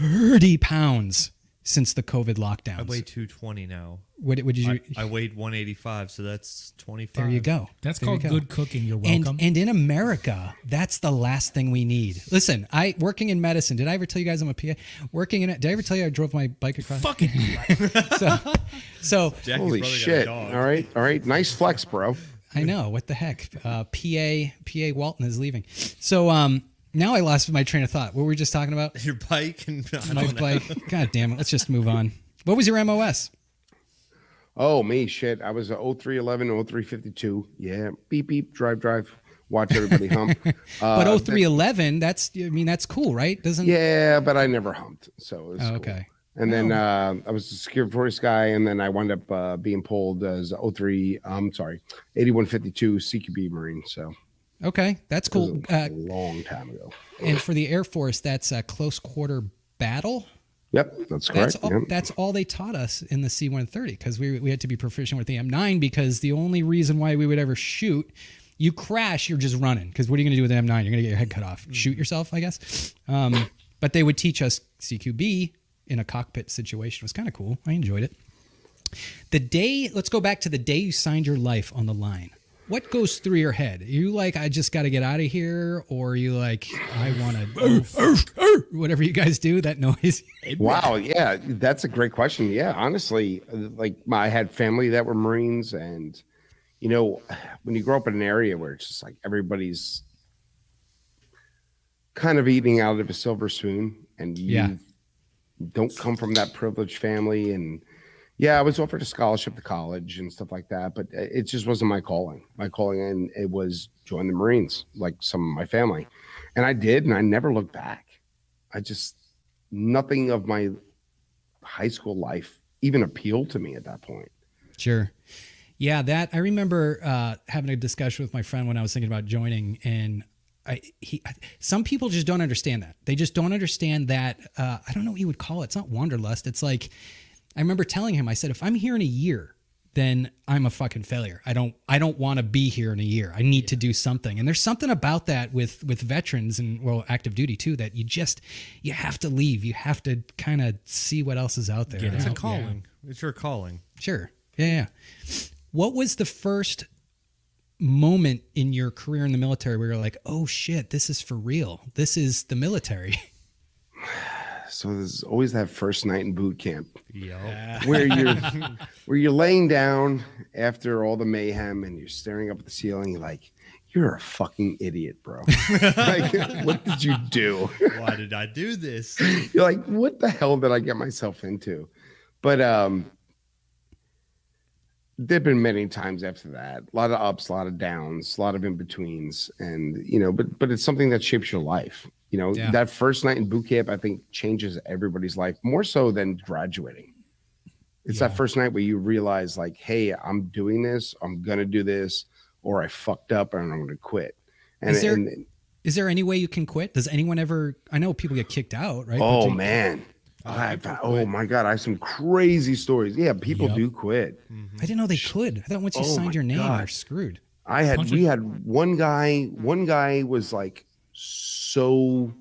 30 pounds since the covid lockdowns I weigh 220 now. what, what did you I, I weighed 185, so that's 25. there you go That's There called go. good cooking. You're and welcome. and in America, that's the last thing we need. Listen, I working in medicine. Did I ever tell you guys I'm a PA? Working in it. Did I ever tell you I drove my bike across? Fucking So, so Jackie's holy brother got a shit dog. all right all right nice flex bro I know what the heck. Uh, PA PA Walton is leaving. So um, now I lost my train of thought. What were we just talking about? Your bike and I My don't know. bike. God damn it. Let's just move on. What was your MOS? Oh, me, shit. I was a 0311, 0352. Yeah. Beep, beep, drive, drive. Watch everybody hump. But Uh, 0311, that's I mean that's cool, right? Doesn't Yeah, but I never humped. So it was Oh, cool. okay. And then uh, I was a security force guy, and then I wound up uh, being pulled as 03, I'm sorry, 8152 CQB Marine. So Okay, that's cool. a Uh, long time ago. and for the Air Force, that's a close quarter battle. Yep, that's correct. That's all, Yep. that's all they taught us in the C-130 because we we had to be proficient with the M9 because the only reason why we would ever shoot, you crash, you're just running because what are you going to do with the M9? You're going to get your head cut off, shoot yourself, I guess. Um, but they would teach us CQB in a cockpit situation. It was kind of cool. I enjoyed it. The day, let's go back to the day you signed your life on the line. What goes through your head? Are you like, I just got to get out of here, or are you like, I want to, whatever you guys do, that noise? Wow, yeah, that's a great question. Yeah, honestly, uh, like my, I had family that were Marines, and you know, when you grow up in an area where it's just like everybody's kind of eating out of a silver spoon, and you Yeah. Don't come from that privileged family, and yeah, I was offered a scholarship to college and stuff like that, but it just wasn't my calling. My calling, and it was join the Marines, like some of my family, and I did, and I never looked back. I just nothing of my high school life even appealed to me at that point. Sure. Yeah, that I remember uh, having a discussion with my friend when I was thinking about joining, and I he some people just don't understand that. They just don't understand that. Uh, I don't know what you would call it. It's not wanderlust. It's like I remember telling him. I said, if I'm here in a year, then I'm a fucking failure. I don't I don't want to be here in a year. I need to do something. And there's something about that with with veterans and well active duty too that you just you have to leave. You have to kind of see what else is out there. Get I It's a don't- calling. It's your calling. Sure. Yeah, yeah. What was the first moment in your career in the military where you're like, oh shit, this is for real? This is the military. So there's always that first night in boot camp Yeah. where you're where you're laying down after all the mayhem and you're staring up at the ceiling, you're like, you're a fucking idiot, bro. like, what did you do? Why did I do this? You're like, what the hell did I get myself into? But um there've been many times after that. A lot of ups, a lot of downs, a lot of in-betweens. And you know, but but it's something that shapes your life. You know, Yeah. that first night in boot camp, I think changes everybody's life more so than graduating. It's that first night where you realize, like, hey, I'm doing this, I'm gonna do this, or I fucked up and I'm gonna quit. And, Is there- and Is there any way you can quit? Does anyone ever? I know people get kicked out, right? Oh do- man. I, oh my god, I have some crazy stories. Yeah, people Yep. do quit. I didn't know they could. I thought once you Oh signed your name, you're screwed. I had Punch we it. had one guy, one guy was like so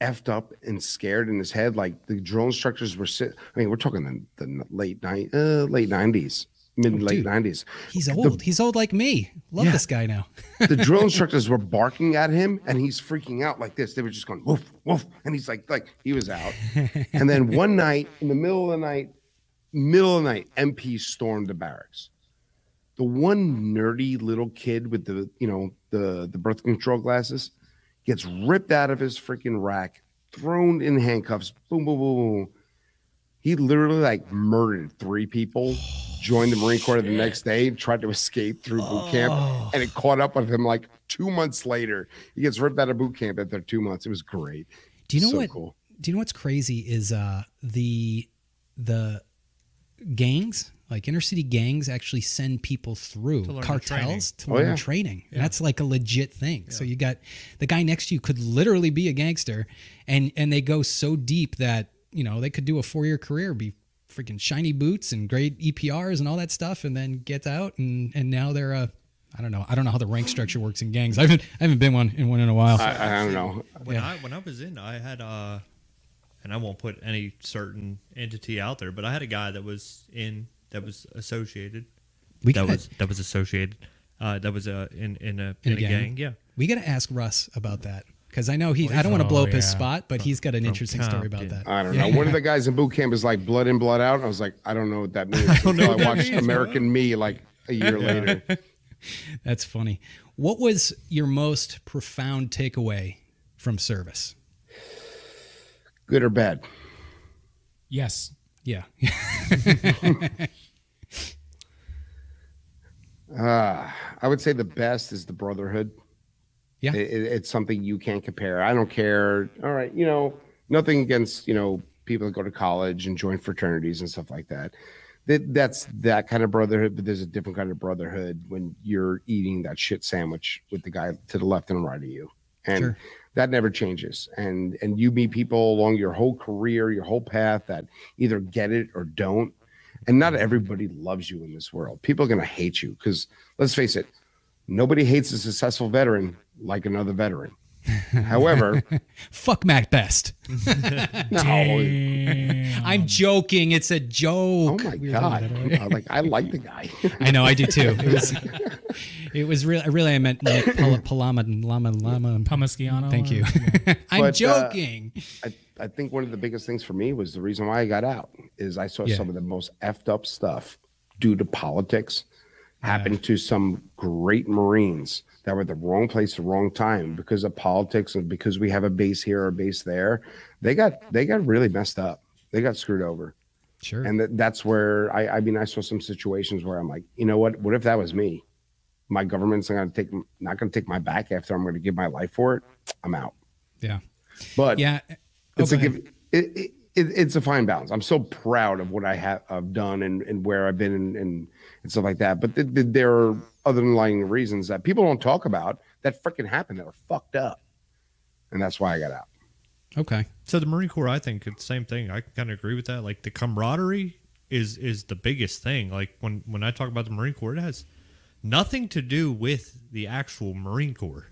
effed up and scared in his head. Like the drill instructors were sit. I mean, we're talking the, the late night, uh, late nineties, mid oh, late Oh, dude. nineties. He's old. He's old like me. Love Yeah. this guy now. The drill instructors were barking at him, and he's freaking out like this. They were just going woof woof, and he's like like he was out. and then one night, in the middle of the night, middle of the night, MP stormed the barracks. The one nerdy little kid with the you know the the birth control glasses gets ripped out of his freaking rack, thrown in handcuffs. Boom boom boom boom. He literally like murdered three people. Joined the Marine Corps the next day, tried to escape through boot camp, and it caught up with him like two months later. He gets ripped out of boot camp after two months. It was great. Do you know So what? cool. Do you know what's crazy is uh the the gangs like inner city gangs actually send people through learn the cartels to Oh, learn yeah. training. That's like a legit thing. So you got the guy next to you could literally be a gangster, and and they go so deep that you know they could do a four year career, be freaking shiny boots and great EPRs and all that stuff, and then gets out and and now they're a I don't know. I don't know how the rank structure works in gangs. I haven't I haven't been one in one in a while. I, I don't know. When Yeah. I when I was in, I had uh, and I won't put any certain entity out there, but I had a guy that was in that was associated. we that was that was associated. Uh, that was uh, in in a In in, a a, gang? gang. Yeah. we got to ask Russ about that because I know he. I don't want to Oh, blow up his yeah. spot, but he's got an From interesting story about Compton. that. I don't know. One of the guys in boot camp is like blood in, blood out. I was like, I don't know what that means. I, don't know what that watched means, American Me like a year later. That's funny. What was your most profound takeaway from service? Good or bad? Yes. Yeah. Uh, I would say the best is the brotherhood. Yeah. It- it- it's something you can't compare. I don't care. All right, you know, nothing against you know people that go to college and join fraternities and stuff like that. That that's that kind of brotherhood, but there's a different kind of brotherhood when you're eating that shit sandwich with the guy to the left and right of you, and Sure. that never changes. And and you meet people along your whole career, your whole path that either get it or don't. And not everybody loves you in this world. People are gonna hate you because let's face it, nobody hates a successful veteran like another veteran. However, Fuck Mat Best. no, I'm joking. It's a joke. oh my We god, talking about it. I like I like the guy. I know, I do too. It was, it was really, really, I meant Nick Pal- Palama, Lama, and Lama. Palmisciano. Thank you. I'm But, uh, joking. I, I think one of the biggest things for me was the reason why I got out is I saw Yeah. some of the most effed up stuff due to politics happen to some great Marines that were at the wrong place the wrong time because of politics and because we have a base here or a base there. They got they got really messed up. They got screwed over. Sure. And that, that's where I, I mean, I saw some situations where I'm like, you know what? What if that was me? My government's not going to take, not going to take my back after I'm going to give my life for it. I'm out. yeah. But Yeah. Oh, it's a give. It, it, it, it's a fine balance. I'm so proud of what I have I've done and, and where I've been and, and, and stuff like that. But th- th- there are other underlying reasons that people don't talk about that freaking happened that are fucked up, and that's why I got out. Okay. So the Marine Corps, I think it's the same thing. I kind of agree with that. Like the camaraderie is is the biggest thing. Like when when I talk about the Marine Corps, it has nothing to do with the actual Marine Corps.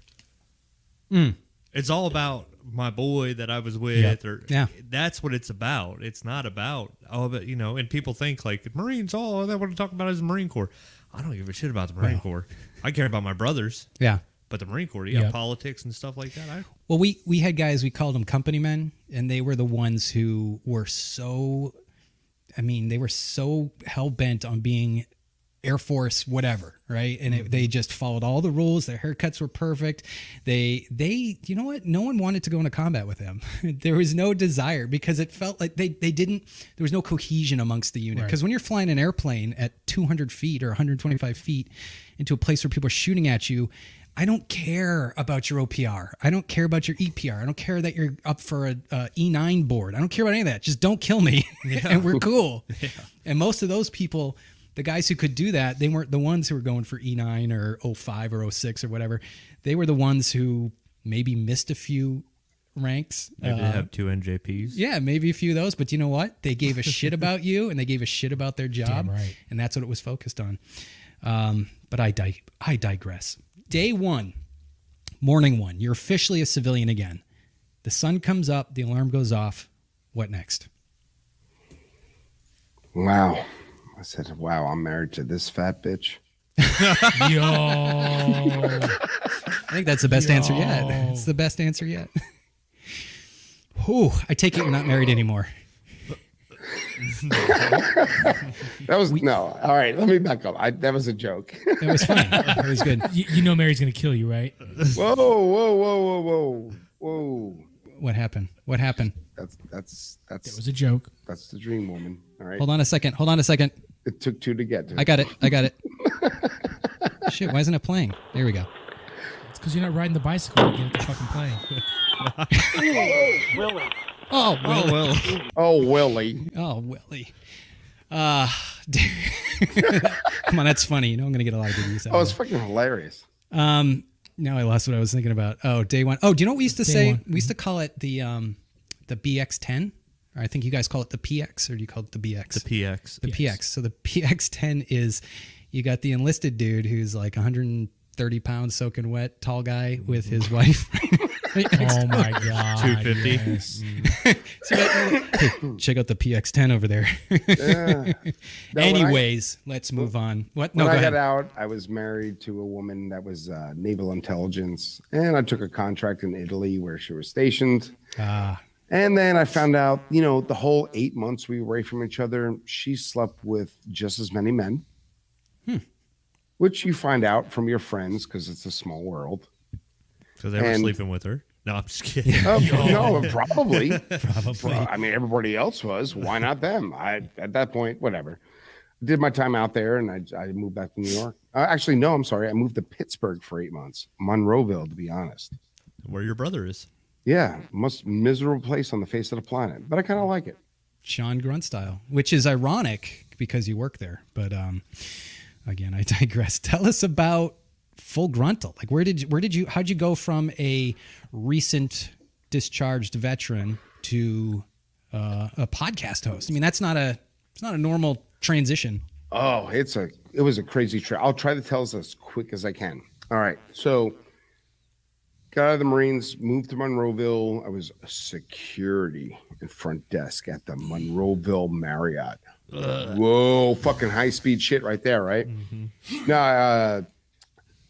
Mm. It's all about my boy that I was with, or Yeah. that's what it's about. It's not about oh, but you know. And people think like Marines, all they want to talk about is the Marine Corps. I don't give a shit about the Marine Corps. I care about my brothers, Yeah. but the Marine Corps, yeah, Yep. politics and stuff like that. I Well, we we had guys we called them company men, and they were the ones who were so. I mean, they were so hell bent on being Air Force, whatever, right? And it, they just followed all the rules. Their haircuts were perfect. They they, you know what? No one wanted to go into combat with them. there was no desire because it felt like they they didn't. There was no cohesion amongst the unit. Right. Because when you're flying an airplane at 200 feet or 125 feet into a place where people are shooting at you. I don't care about your OPR. I don't care about your EPR. I don't care that you're up for a, a E9 board. I don't care about any of that. Just don't kill me, and we're cool. And most of those people, the guys who could do that, they weren't the ones who were going for E9 or 05 or 06 or whatever. They were the ones who maybe missed a few ranks. maybe they Uh, have two NJPs. yeah, maybe a few of those, but you know what? They gave a shit about you and they gave a shit about their job. Damn right. And that's what it was focused on. Um, but I, di- I digress. Day one, morning one, you're officially a civilian again. The sun comes up, the alarm goes off. What next? Wow, I said, wow, I'm married to this fat bitch. Yo. I think that's the best answer yet. It's the best answer yet. Whew, I take it you're not married anymore. That was no. All right, let me back up. I, that was a joke. It was funny. It was good. you, you know Mary's gonna kill you, right? whoa, whoa, whoa, whoa, whoa, whoa. What happened? What happened? That's that's that's, It was a joke. that's the dream woman. All right. Hold on a second. Hold on a second. It took two to get to. I got it. I got it. Shit, why isn't it playing? There we go. It's because you're not riding the bicycle to get it to fucking play. Oh, Willie. Oh Willie. well, oh, Willie. Oh, Willie. Uh, come on, that's funny. You know, I'm going to get a lot of good use out Oh, of it's freaking hilarious. Um, now I lost what I was thinking about. Oh, day one. Oh, do you know what we used to Day say? one. We used to call it the um, the BX10. Or I think you guys call it the PX, or do you call it the BX? the PX. the PX. So the PX10 is you got the enlisted dude who's like 130 pounds soaking wet, tall guy with his wife. Oh my god. 250. yes. So that- hey, check out the PX10 over there. Yeah. No, when I- Anyways, let's move on. What? No, when go I ahead. got out, I was married to a woman that was uh, naval intelligence, and I took a contract in Italy where she was stationed. Ah, And then I found out, you know, the whole eight months we were away from each other, she slept with just as many men, Hmm. which you find out from your friends because it's a small world. Because they were And- sleeping with her. No, I'm just kidding. Oh, no, probably. probably. I mean, everybody else was. Why not them? I at that point, whatever. did my time out there, and I, I moved back to New York. Uh, actually, no, I'm sorry. I moved to Pittsburgh for eight months, Monroeville, to be honest. Where your brother is. Yeah, most miserable place on the face of the planet, but I kind of like it. Sean Grunt style, which is ironic because you work there. But um, again, I digress. Tell us about Full Gruntle. Like, where did you, where did you how'd you go from a recent discharged veteran to uh, a podcast host? I mean, that's not a it's not a normal transition. Oh, it's a it was a crazy trip. I'll try to tell us as quick as I can. All right, so got out of the Marines, moved to Monroeville. I was a security and front desk at the Monroeville Marriott. Whoa, fucking high speed shit right there, right? Now, I uh,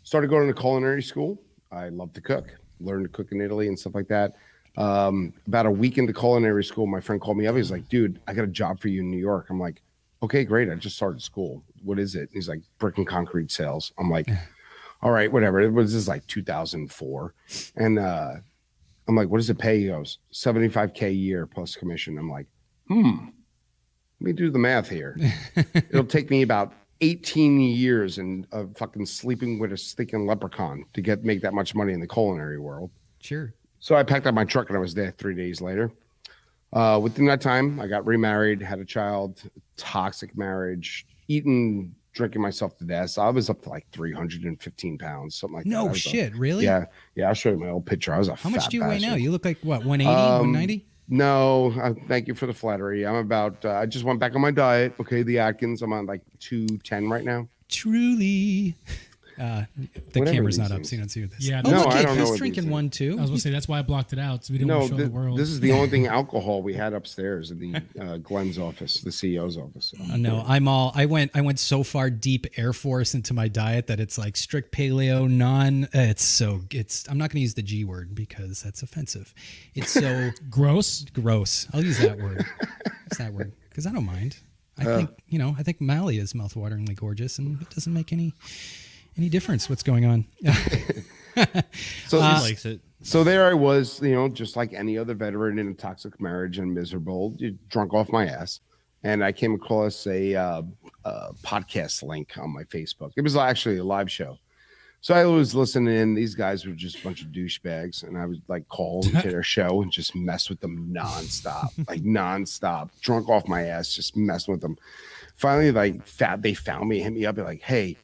started going to culinary school. I love to cook, learned to cook in Italy and stuff like that. Um, about a week into culinary school, my friend called me up. He's like, dude, I got a job for you in New York. I'm like, okay, great. I just started school. What is it? He's like, brick and concrete sales. I'm like, all right, whatever. It was this is like 2004. And uh, I'm like, what does it pay? He goes, 75K a year plus commission. I'm like, hmm, let me do the math here. It'll take me about 18 years and uh, fucking sleeping with a stinking leprechaun to get make that much money in the culinary world. Sure. So I packed up my truck and I was there three days later. Uh, within that time, I got remarried, had a child, toxic marriage, eating, drinking myself to death. So I was up to like 315 pounds, something like that. No was a- shit, really? yeah. Yeah. I'll show you my old picture. I was a How much do you weigh now? You look like what 180, Um, 190? No, uh, thank you for the flattery. I'm about, uh, I just went back on my diet. Okay. The Atkins, I'm on like 210 right now. Truly. Uh, the Whatever camera's not up, so you don't see what this. Yeah, oh, no, look I don't know he's what drinking one too. I was gonna say that's why I blocked it out, so we didn't No, want to show thi- the world. this is the only thing alcohol we had upstairs in the uh, Glenn's office, the CEO's office. Uh, no, I'm all. I went. I went so far deep Air Force into my diet that it's like strict paleo, non. Uh, it's so. It's. I'm not going to use the G word because that's offensive. It's so gross. gross. I'll use that word. Use that word because I don't mind. I think you know. I think Mally is mouthwateringly gorgeous, and it doesn't make any any difference what's going on. So, He Uh, likes it. so there I was, you know, just like any other veteran in a toxic marriage and miserable, drunk off my ass. And I came across a uh, uh, podcast link on my Facebook. It was actually a live show. So I was listening in. These guys were just a bunch of douchebags, and I would like call into their show and just mess with them nonstop, like nonstop, drunk off my ass, just messing with them. Finally, like fat, they found me, hit me up, and like, hey,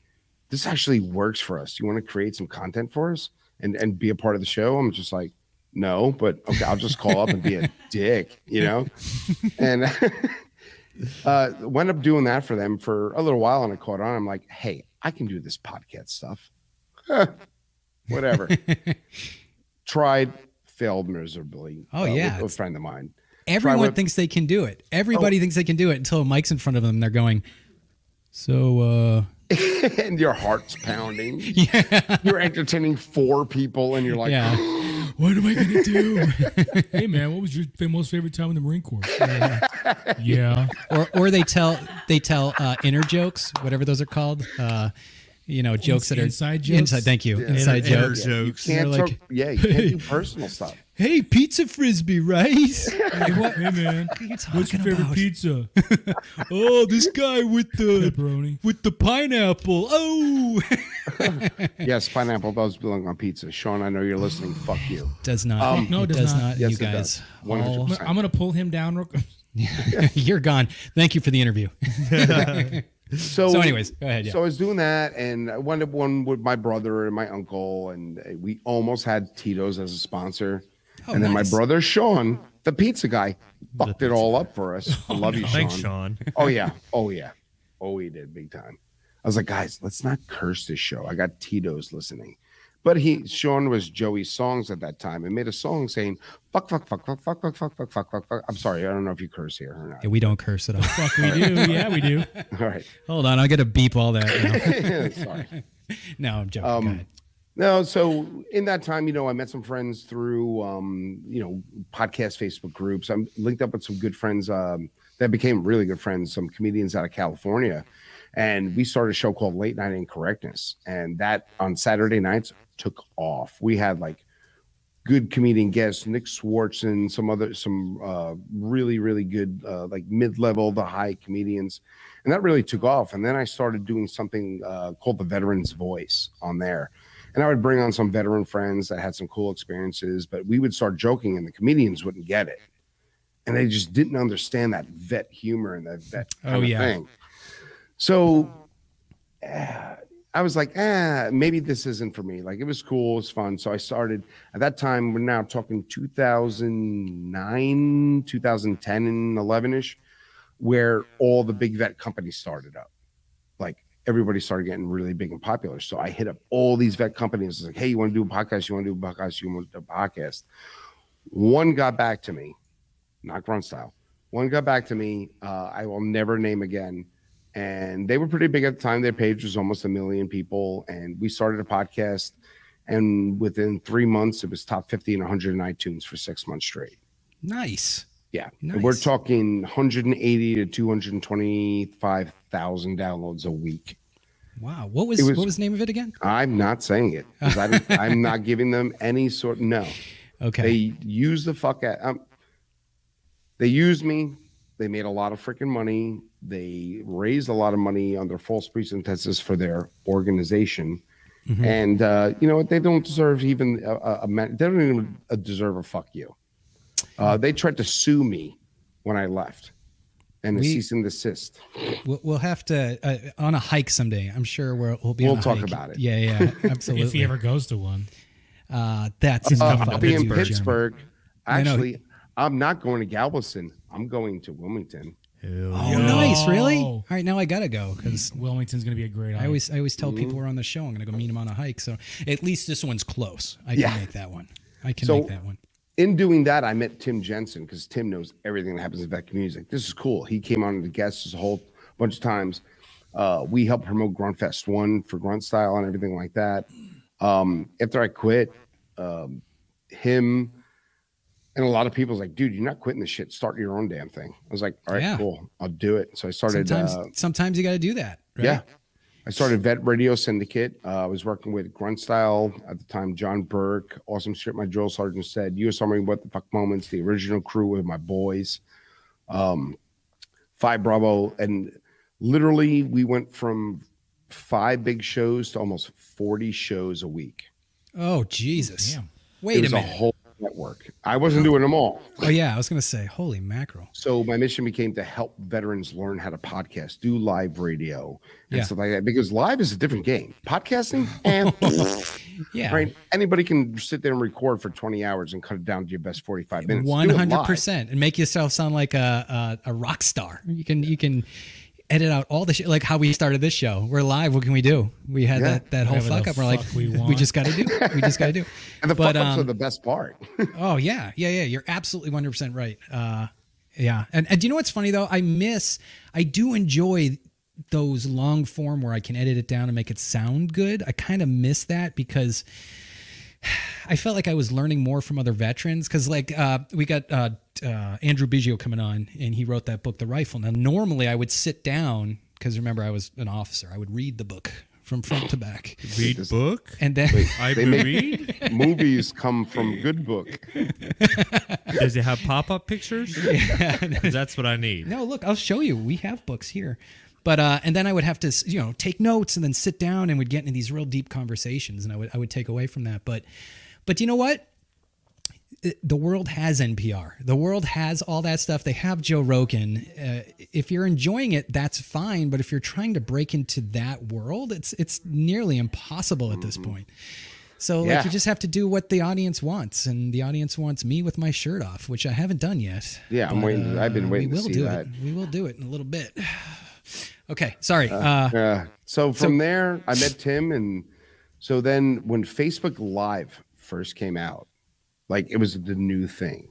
this actually works for us. You want to create some content for us and and be a part of the show? I'm just like, no, but okay, I'll just call up and be a dick, you know. And uh, wound up doing that for them for a little while, and I caught on. I'm like, hey, I can do this podcast stuff. Whatever. Tried, failed miserably. Oh, uh, with yeah, a it's- friend of mine. Everyone with- thinks they can do it. Everybody thinks they can do it until a mic's in front of them. They're going. So uh and your heart's pounding. Yeah. You're entertaining four people, and you're like, yeah. What am I gonna do? hey man, what was your most favorite time in the Marine Corps? yeah. or or they tell they tell uh, inner jokes, whatever those are called. Uh, you know, jokes that are inside jokes? Inside, thank you. Inside Inner jokes. jokes. can't They're talk, like- yeah, you can't do personal stuff. Hey, pizza frisbee, right? like, what, Hey man, what what's your favorite about? pizza? Oh, this guy with the Pepperoni. with the pineapple. Oh, Yes, pineapple does belong on pizza. Sean, I know you're listening. Fuck you. does not. Um, No, it it does does not. not. Yes, you it guys, does. 100%. I'm gonna pull him down. Real quick. you're gone. Thank you for the interview. So, So anyways, go ahead, yeah. So I was doing that, and I wound up one with my brother and my uncle, and we almost had Tito's as a sponsor. Oh, and then nice. my brother Sean, the pizza guy, fucked it all up for us. I love you, Sean. Thanks, Sean. Oh yeah, oh yeah, oh he did big time. I was like, guys, let's not curse this show. I got Tito's listening. But he Sean was Joey's songs at that time and made a song saying fuck fuck fuck fuck fuck fuck fuck fuck fuck fuck fuck. I'm sorry, I don't know if you curse here or not. Yeah, we don't curse at all. Fuck, we do. Yeah, we do. All right. Hold on, I got to beep all that. sorry. No, no I'm joking. Um. No, so in that time, you know, I met some friends through, um, you know, podcast Facebook groups. I'm linked up with some good friends um, that became really good friends, some comedians out of California. And we started a show called Late Night Incorrectness. And that on Saturday nights took off. We had like good comedian guests, Nick Swartz and some other some uh, really really good uh, like mid level the high comedians, and that really took off. And then I started doing something uh, called the Veterans Voice on there, and I would bring on some veteran friends that had some cool experiences, but we would start joking, and the comedians wouldn't get it, and they just didn't understand that vet humor and that vet kind Oh, of yeah. thing. So. uh, I was like, ah, maybe this isn't for me. Like it was cool, it was fun. So I started at that time. We're now talking 2009, 2010, and 11 ish, where all the big vet companies started up. Everybody started getting really big and popular. So I hit up all these vet companies. Like, hey, you want to do a podcast? You want to do a podcast? You want to do a podcast? One got back to me, not grunt style. One got back to me. Uh, I will never name again and they were pretty big at the time. Their page was almost a million people, and we started a podcast. And within three months, it was top 50 and 100 in iTunes for six months straight. Nice. Yeah, And we're talking 180 to 225,000 downloads a week. Wow. What was, was- what was the name of it again? I'm not saying it. I'm, I'm not giving them any sort. No, Okay. they use the fuck out. Um, they used me. They made a lot of freaking money. They raised a lot of money under false pretenses for their organization. Mm-hmm. And uh, you know what? They don't deserve even a, a, a man- they don't even deserve a fuck you. Uh, they tried to sue me when I left, and a We- cease and desist. We'll, we'll have to uh, on a hike someday. I'm sure we'll, we'll be. We'll on a talk hike. about it. Yeah, yeah, absolutely. If he ever goes to one, uh, that's Uh, enough I'll be in. Pittsburgh. I know. Actually, I'm not going to Galveston. I'm going to Wilmington. Oh, Yo. nice! Really? All right, now I gotta go because Wilmington's going to be a great. I always I always tell Mm-hmm. people we're on the show. I'm gonna go meet him on a hike. So at least this one's close. I can Yeah. make that one. I can So- make that one. In doing that, I met Tim Jensen because Tim knows everything that happens in community. Like, this is cool. He came on to guest a whole bunch of times. Uh, we helped promote Grunt Fest one for Grunt Style and everything like that. Um, after I quit, um, him and a lot of people was like, dude, you're not quitting this shit. Start your own damn thing. I was like, all right, Yeah. cool. I'll do it. So I started. Sometimes uh, sometimes you got to do that. Right? yeah. I started Vet Radio Syndicate. Uh, I was working with Grunt Style at the time, John Burke, Awesome Shit, my drill sergeant said, US Army What the Fuck Moments, the original crew with my boys, um, Five Bravo. And literally, we went from five big shows to almost 40 shows a week. Oh Jesus! Damn. Wait it a was a, minute. whole network. I wasn't doing them all. oh yeah, I was gonna say, holy mackerel! So my mission became to help veterans learn how to podcast, do live radio, and Yeah. stuff like that. Because live is a different game. Podcasting, and eh. Yeah, right, anybody can sit there and record for twenty hours and cut it down to your best forty-five minutes. One hundred percent, and make yourself sound like a, a a rock star. You can you can edit out all the shit, like how we started this show. We're live. What can we do? We had Yeah. that that whole Whatever the fuck up. We're like, we we, just got to do. We just got to do. And the but fuck ups are um, the best part. oh yeah, yeah, yeah. You're absolutely one hundred percent right. Uh, yeah, and and do you know what's funny though? I miss. I do enjoy those long form where I can edit it down and make it sound good. I kind of miss that because I felt like I was learning more from other veterans because, like, uh, we got uh, uh, Andrew Biggio coming on, and he wrote that book, The Rifle. Now, normally I would sit down because remember I was an officer. I would read the book from front to back, Read book. and then I They make- read. Movies come from good book. Does it have pop up pictures? Yeah. That's what I need. no, look, I'll show you. We have books here. But uh, and then I would have to, you know, take notes and then sit down and would get into these real deep conversations, and I would I would take away from that. But, but you know what? The world has NPR. The world has all that stuff. They have Joe Rogan. Uh, if you're enjoying it, that's fine. But if you're trying to break into that world, it's it's nearly impossible at this point. So like you just have to do what the audience wants, and the audience wants me with my shirt off, which I haven't done yet. Yeah, I'm waiting to- I've been waiting We to will see do that. it. We will do it in a little bit. Okay, sorry. Uh, Uh, so from there, I met Tim, and so then when Facebook Live first came out, like it was the new thing.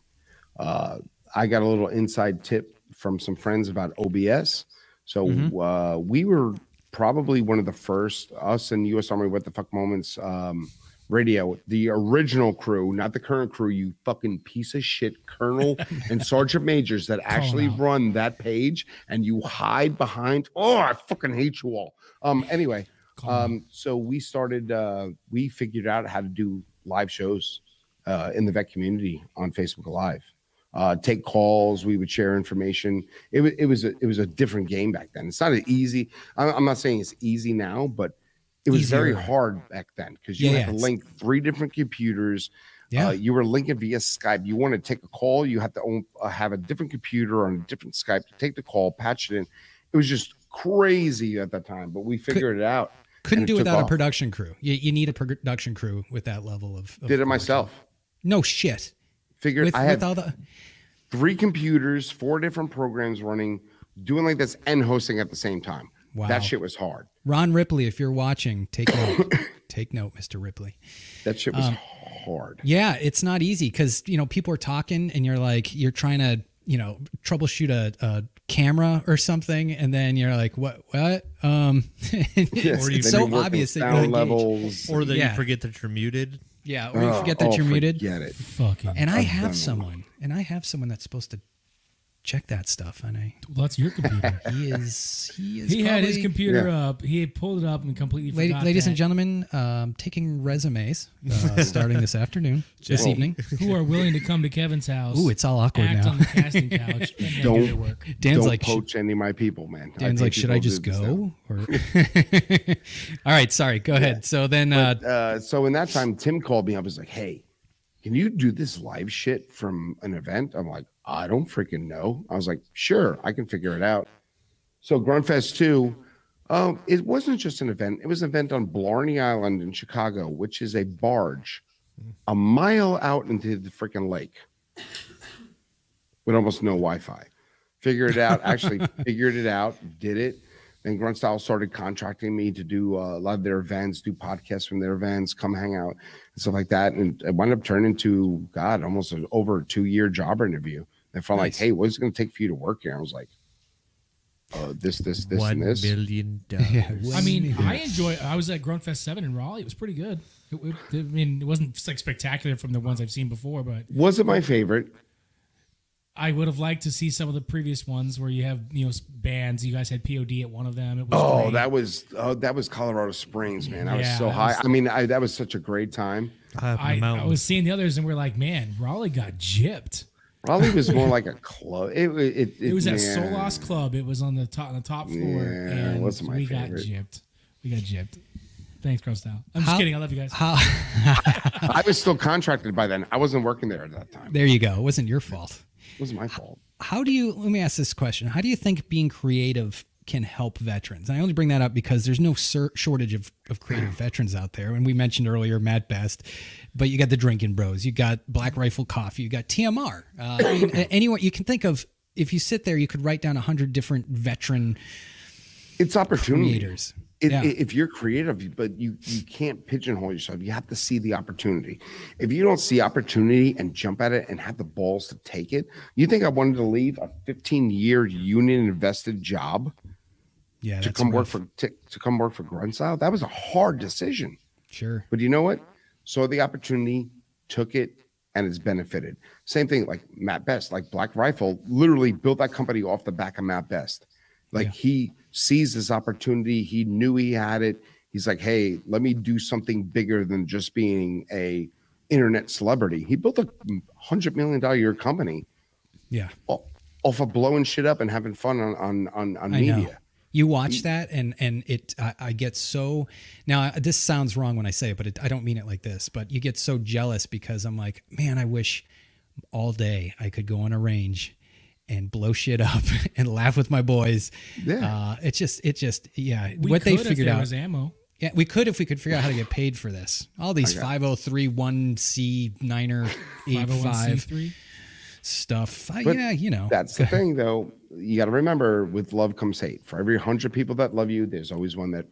Uh, I got a little inside tip from some friends about OBS. So uh, we were probably one of the first, us and U.S. Army What the Fuck Moments um, radio, the original crew, not the current crew, you fucking piece of shit colonel and sergeant majors that actually run that page and you hide behind. Oh, I fucking hate you all. Um, anyway, um, so we started, uh, we figured out how to do live shows uh, in the vet community on Facebook Live. Uh, take calls. We would share information. It was it was a, it was a different game back then. It's not an easy. I'm not saying it's easy now, but it was very hard back then because you Yeah, had yeah, to link three different computers. Yeah. Uh, you were linking via Skype. You want to take a call, you had to own, uh, have a different computer on a different Skype to take the call, patch it in. It was just crazy at the time, but we figured it out. Couldn't and do without a production crew. You, you need a production crew with that level of. of Did it myself. No shit. Figured With, I had with all the. three computers, four different programs running, doing like this and hosting at the same time. Wow. That shit was hard. Ron Ripley, if you're watching, take note. take note, Mr. Ripley. That shit was Um, hard. Yeah, it's not easy because you know people are talking and you're like you're trying to you know troubleshoot a, a camera or something, and then you're like, what what? Um, it's, Or it's you- so Then you work obvious that you're levels. Or that Yeah. you forget that you're muted. Yeah, or you Oh, forget that oh, you're muted. Forget it. Fucking. And I I've have done someone, and I have someone that's supposed to check that stuff, and I well, that's your computer. he is he is he had his computer Yeah. up. He pulled it up and completely Lady, forgot. ladies and gentlemen, um, taking resumes uh, starting this afternoon, this Well, evening. who are willing to come to Kevin's house. Ooh, it's all awkward act now. on the casting couch and do their Don't work. Dan's don't like, poach any of my people, man. Dan's like, should I just do this now. go? Or all right, sorry, go ahead. So then, uh, uh, so in that time, Tim called me up. He's like, "Hey, can you do this live shit from an event?" I'm like, "I don't freaking know." I was like, "Sure, I can figure it out." So Gruntfest two, um, it wasn't just an event. It was an event on Blarney Island in Chicago, which is a barge a mile out into the freaking lake with almost no Wi-Fi. Figured it out. Actually, figured it out. Did it. Then Grunt Style started contracting me to do uh, a lot of their events, do podcasts from their events, come hang out and stuff like that. And it wound up turning to God, almost an over a two-year job interview. They felt like, "Hey, what's it going to take for you to work here?" I was like, uh, "This, this, this, One and this." million dollars. Yeah. I mean, I enjoy. I was at Gruntfest Seven in Raleigh. It was pretty good. It, it- I mean, it wasn't like spectacular from the ones I've seen before, but Wasn't my favorite. I would have liked to see some of the previous ones where you have you know bands. You guys had POD at one of them. It was Oh, great. that was oh, that was Colorado Springs, man. I was so high. was- I mean, I, that was such a great time. High up in the I, I was seeing the others and we're like, man, Raleigh got gypped. Raleigh was more like a club. It, it, it, It was at man. Solas Club. It was on the top on the top floor, Yeah, it and wasn't my we got favorite. gypped. We got gypped. Thanks, Crow Style. I'm just kidding. I love you guys. how, I was still contracted by then. I wasn't working there at that time. there you go. It wasn't your fault. It wasn't my fault. How do you? Let me ask this question. How do you think being creative can help veterans? I only bring that up because there's no shortage of, of creative veterans out there. And we mentioned earlier Mat Best, but you got the Drinking Bros, you got Black Rifle Coffee, you got TMR. Uh, I mean, anyone you can think of. If you sit there, you could write down a hundred different veteran It's opportunity. creators. It, Yeah. If you're creative, but you you can't pigeonhole yourself. You have to see the opportunity. If you don't see opportunity and jump at it and have the balls to take it, you think I wanted to leave a 15 year union invested job Yeah, to come work for to, to come work for Grunt Style? That was a hard decision. sure. But you know what? Saw the opportunity, took it, and it's benefited. Same thing like Mat Best, like Black Rifle, literally built that company off the back of Mat Best. Like Yeah. he sees this opportunity, he knew he had it. He's like, hey, let me do something bigger than just being a internet celebrity. He built a hundred million dollar year company Yeah, off of blowing shit up and having fun on on on, on media. Know. You watch that, and and it, I, I get so. Now this sounds wrong when I say it, but it, I don't mean it like this. But you get so jealous because I'm like, man, I wish all day I could go on a range and blow shit up and laugh with my boys. Yeah. uh, it's just, it just, yeah. We what they could if figured there out. was ammo. Yeah, we could if we could figure out how to get paid for this. All these 503 1C 9er 85 stuff. Uh, But yeah, you know. That's the thing, though. You got to remember, with love comes hate. For every hundred people that love you, there's always one that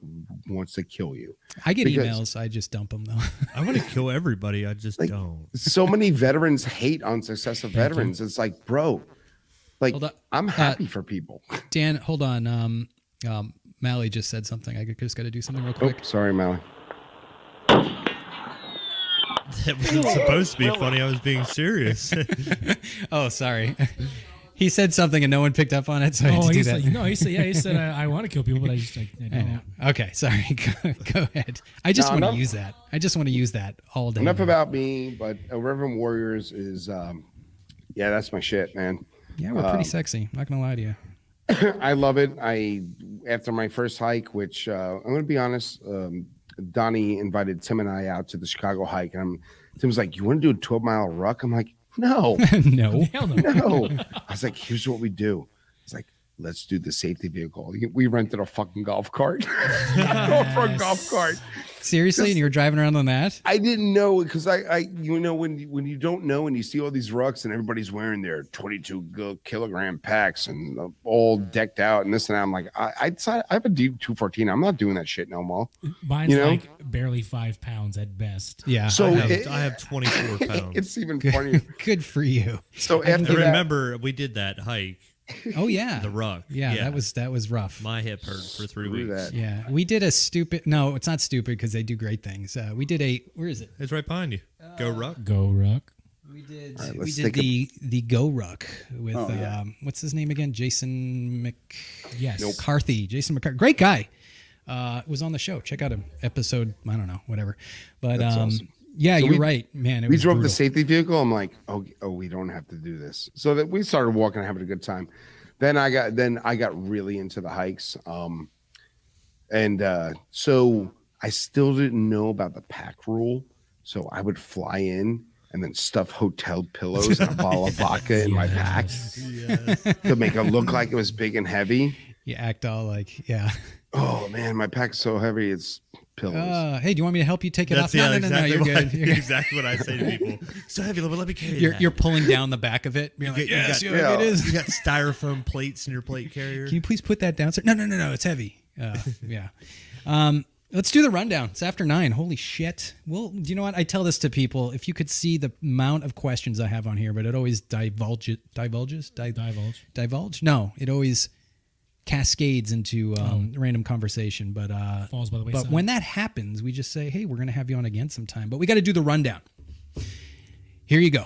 wants to kill you. I get because- emails. I just dump them though. I want to kill everybody. I just Like- don't. So many veterans hate on successive veterans. It's like, bro, like I'm Uh, happy for people. Dan, hold on. Um, um, Mally just said something. I just got to do something real Oh, quick. sorry, Mally. It wasn't supposed to be funny. I was being serious. Oh, sorry. He said something and no one picked up on it, so I had Oh, to do he that. said, no, he said, yeah, he said, I, I want to kill people, but I just like, I I don't. know. Okay, sorry. Go, go ahead. I just No, want to use that. I just want to use that all day. Enough long. about me, but uh, Irreverent Warriors is, um, yeah, that's my shit, man. Yeah, we're Um, pretty sexy. Not gonna lie to you. I love it. I after my first hike, which uh, I'm going to be honest, um, Donnie invited Tim and I out to the Chicago hike, and I'm, Tim was like, "You want to do a 12 mile ruck?" I'm like, "No, no. Hell no. no." I was like, "Here's what we do." It's like, "Let's do the safety vehicle." We rented a fucking golf cart, for a golf cart. Seriously, and you were driving around on that? I didn't know because I, I, you know, when you- when you don't know and you see all these rucks and everybody's wearing their 22 kilogram packs and uh, all decked out and this and that, I'm like, I, I decided I have a deep 214. I'm not doing that shit no more. Mine's You know? like barely five pounds at best. Yeah. So I have, it- I have 24 pounds. It's even funnier. good for you. So I after that, remember we did that hike, Oh yeah. the rug. yeah, that was that was rough. my hip hurt for three Screw weeks. that. yeah, we did a stupid. No, it's not stupid because they do great things. Uh, we did a. Where is it? It's right behind you. Go ruck. Go ruck. We did. right, we did take a- the the Go Ruck with Oh, yeah. um, what's his name again? Jason Mc. Yes. McCarthy, Jason McCarthy, great guy. Uh, was on the show. Check out him episode. I don't know, whatever. But That's um, awesome. Yeah, So you're we- right, man. It we drove the safety vehicle. I'm like, oh, oh, we don't have to do this. So that we started walking, having a good time. Then I got, then I got really into the hikes. Um, and uh, so I still didn't know about the pack rule. So I would fly in and then stuff hotel pillows and a bottle of vodka in my pack to make it look like it was big and heavy. You act all like, yeah. Oh man, my pack's so heavy. It's pillows. Uh, hey, do you want me to help you take it That's off? No, yeah, no, no, exactly, no, you're good. You're, good. exactly what I say to people. So heavy, but let me carry you're, that. you're pulling down the back of it. Being like, You got- yes, you you got- it is. You got styrofoam plates in your plate carrier. Can you please put that down? sir? No, no, no, no. It's heavy. Uh, yeah. Um, let's do the rundown. It's after nine. Holy shit. Well, do you know what? I tell this to people. If you could see the amount of questions I have on here, but it always divulges, divulges, di- Divulge. divulge. No, it always cascades into um, random conversation. But uh, Falls by the but when that happens, we just say, "Hey, we're going to have you on again sometime." But we got to do the rundown. Here you go.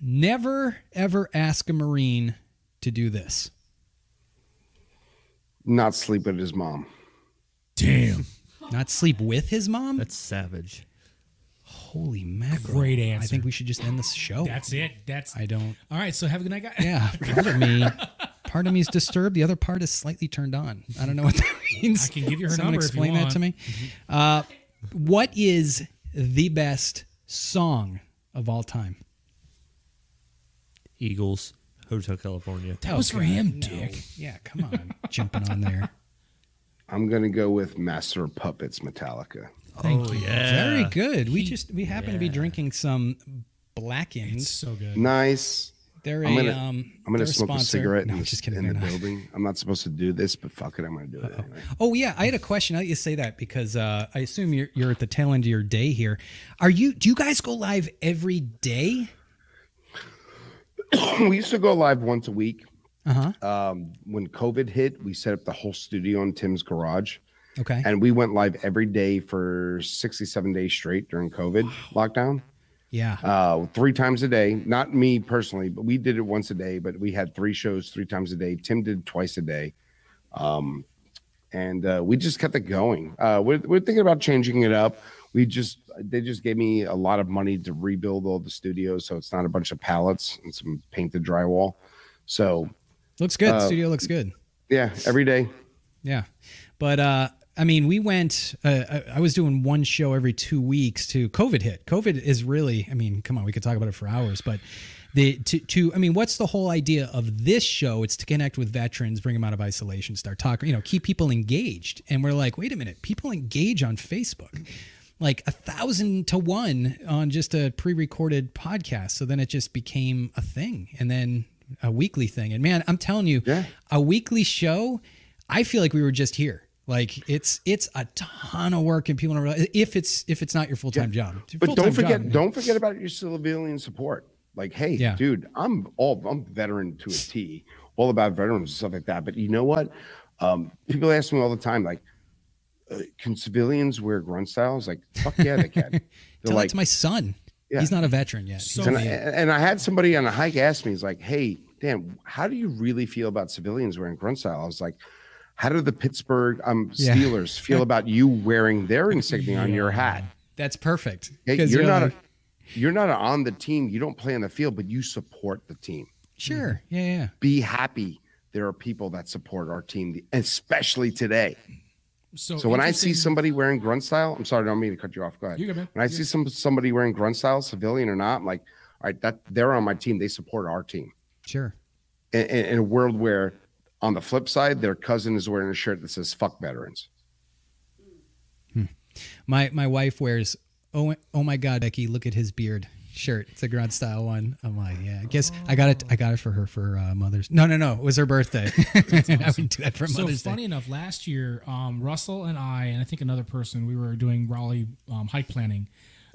Never ever ask a Marine to do this. Not sleep with his mom. Damn. Not sleep with his mom? That's savage. Holy mackerel. Great answer. I think we should just end this show. That's it. That's. I don't. All right. So have a good night, guys. Yeah, part of me, part of me is disturbed. The other part is slightly turned on. I don't know what that means. I can give you her Someone number if you explain that to want. me. Uh, what is the best song of all time? Eagles, Hotel California. That was for him, Dick. Yeah, come on, jumping on there. I'm gonna go with Master of Puppets, Metallica. Thank you. Yeah. Very good. We just we happen to be drinking some Blackins. It's so good. Nice. They're a I'm gonna, um. I'm gonna smoke a sponsor. cigarette No, in, the- just kidding. in the not. building. I'm not supposed to do this, but fuck it, I'm gonna do it anyway. Oh yeah, I had a question. Now that you say that because uh, I assume you're you're at the tail end of your day here. Are you? Do you guys go live every day? we used to go live once a week. Uh huh. Um, when COVID hit, we set up the whole studio in Tim's garage, Okay. and we went live every day for 67 days straight during COVID lockdown. Yeah. Uh, three times a day. Not me personally, but we did it once a day. But we had three shows three times a day. Tim did twice a day. Um, and uh, we just kept it going. Uh, we're, we're thinking about changing it up. We just they just gave me a lot of money to rebuild all the studios, so it's not a bunch of pallets and some painted drywall. So looks good. uh, Studio looks good. yeah, every day. Yeah. But uh I mean, we went. Uh, I, was doing one show every two weeks. To COVID hit. COVID is really. I mean, come on, we could talk about it for hours. But the to to. I mean, what's the whole idea of this show? It's to connect with veterans, bring them out of isolation, start talking. You know, keep people engaged. And we're like, wait a minute, people engage on Facebook, like a thousand to one on just a pre-recorded podcast. So then it just became a thing, and then a weekly thing. And man, I'm telling you, Yeah. a weekly show. I feel like we were just here. Like it's it's a ton of work and people don't realize if it's if it's not your full time job. But don't forget, job. don't forget about your civilian support. Like, hey, Yeah. dude, I'm all I'm veteran to a T, all about veterans and stuff like that. But you know what? Um, people ask me all the time, like, uh, can civilians wear Grunt Styles? Like, fuck yeah, they can. They're Tell like, that to my son. Yeah. He's not a veteran yet. So and I, and I had somebody on a hike ask me, he's like, hey, Dan, how do you really feel about civilians wearing Grunt Style? I was like, how do the Pittsburgh um, Yeah. Steelers feel about you wearing their insignia on your hat? That's perfect. Hey, you're not like, a, you're not on the team. You don't play on the field, but you support the team. sure. Yeah, yeah. Be happy. There are people that support our team, especially today. So, So when I see somebody wearing Grunt Style, I'm sorry, I don't mean to cut you off. Go ahead. Good, man. When I see some somebody wearing Grunt Style, civilian or not, I'm like, all right, that they're on my team. They support our team. Sure. In, in a world where, on the flip side, their cousin is wearing a shirt that says "fuck veterans." My my wife wears oh oh my god Becky look at his beard shirt. It's a grunt style one. I'm like yeah. I guess I got it. I got it for her for uh, Mother's. No no no. It was her birthday. I would do that for So Mother's funny Day. enough, last year, um, Russell and I, and I think another person, we were doing Raleigh um, hike planning,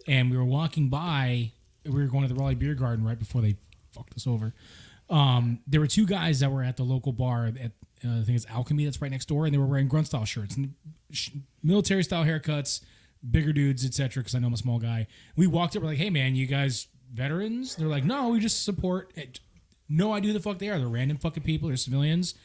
and we were walking by. We were going to the Raleigh Beer Garden right before they fucked us over. Um, there were two guys that were at the local bar at uh, I think it's Alchemy that's right next door, and they were wearing Grunt Style shirts and sh- military style haircuts, bigger dudes, etc. Because I know I'm a small guy. We walked up, we're like, "Hey man, you guys veterans?" They're like, "No, we just support." It. No idea who the fuck they are. They're random fucking people. They're civilians.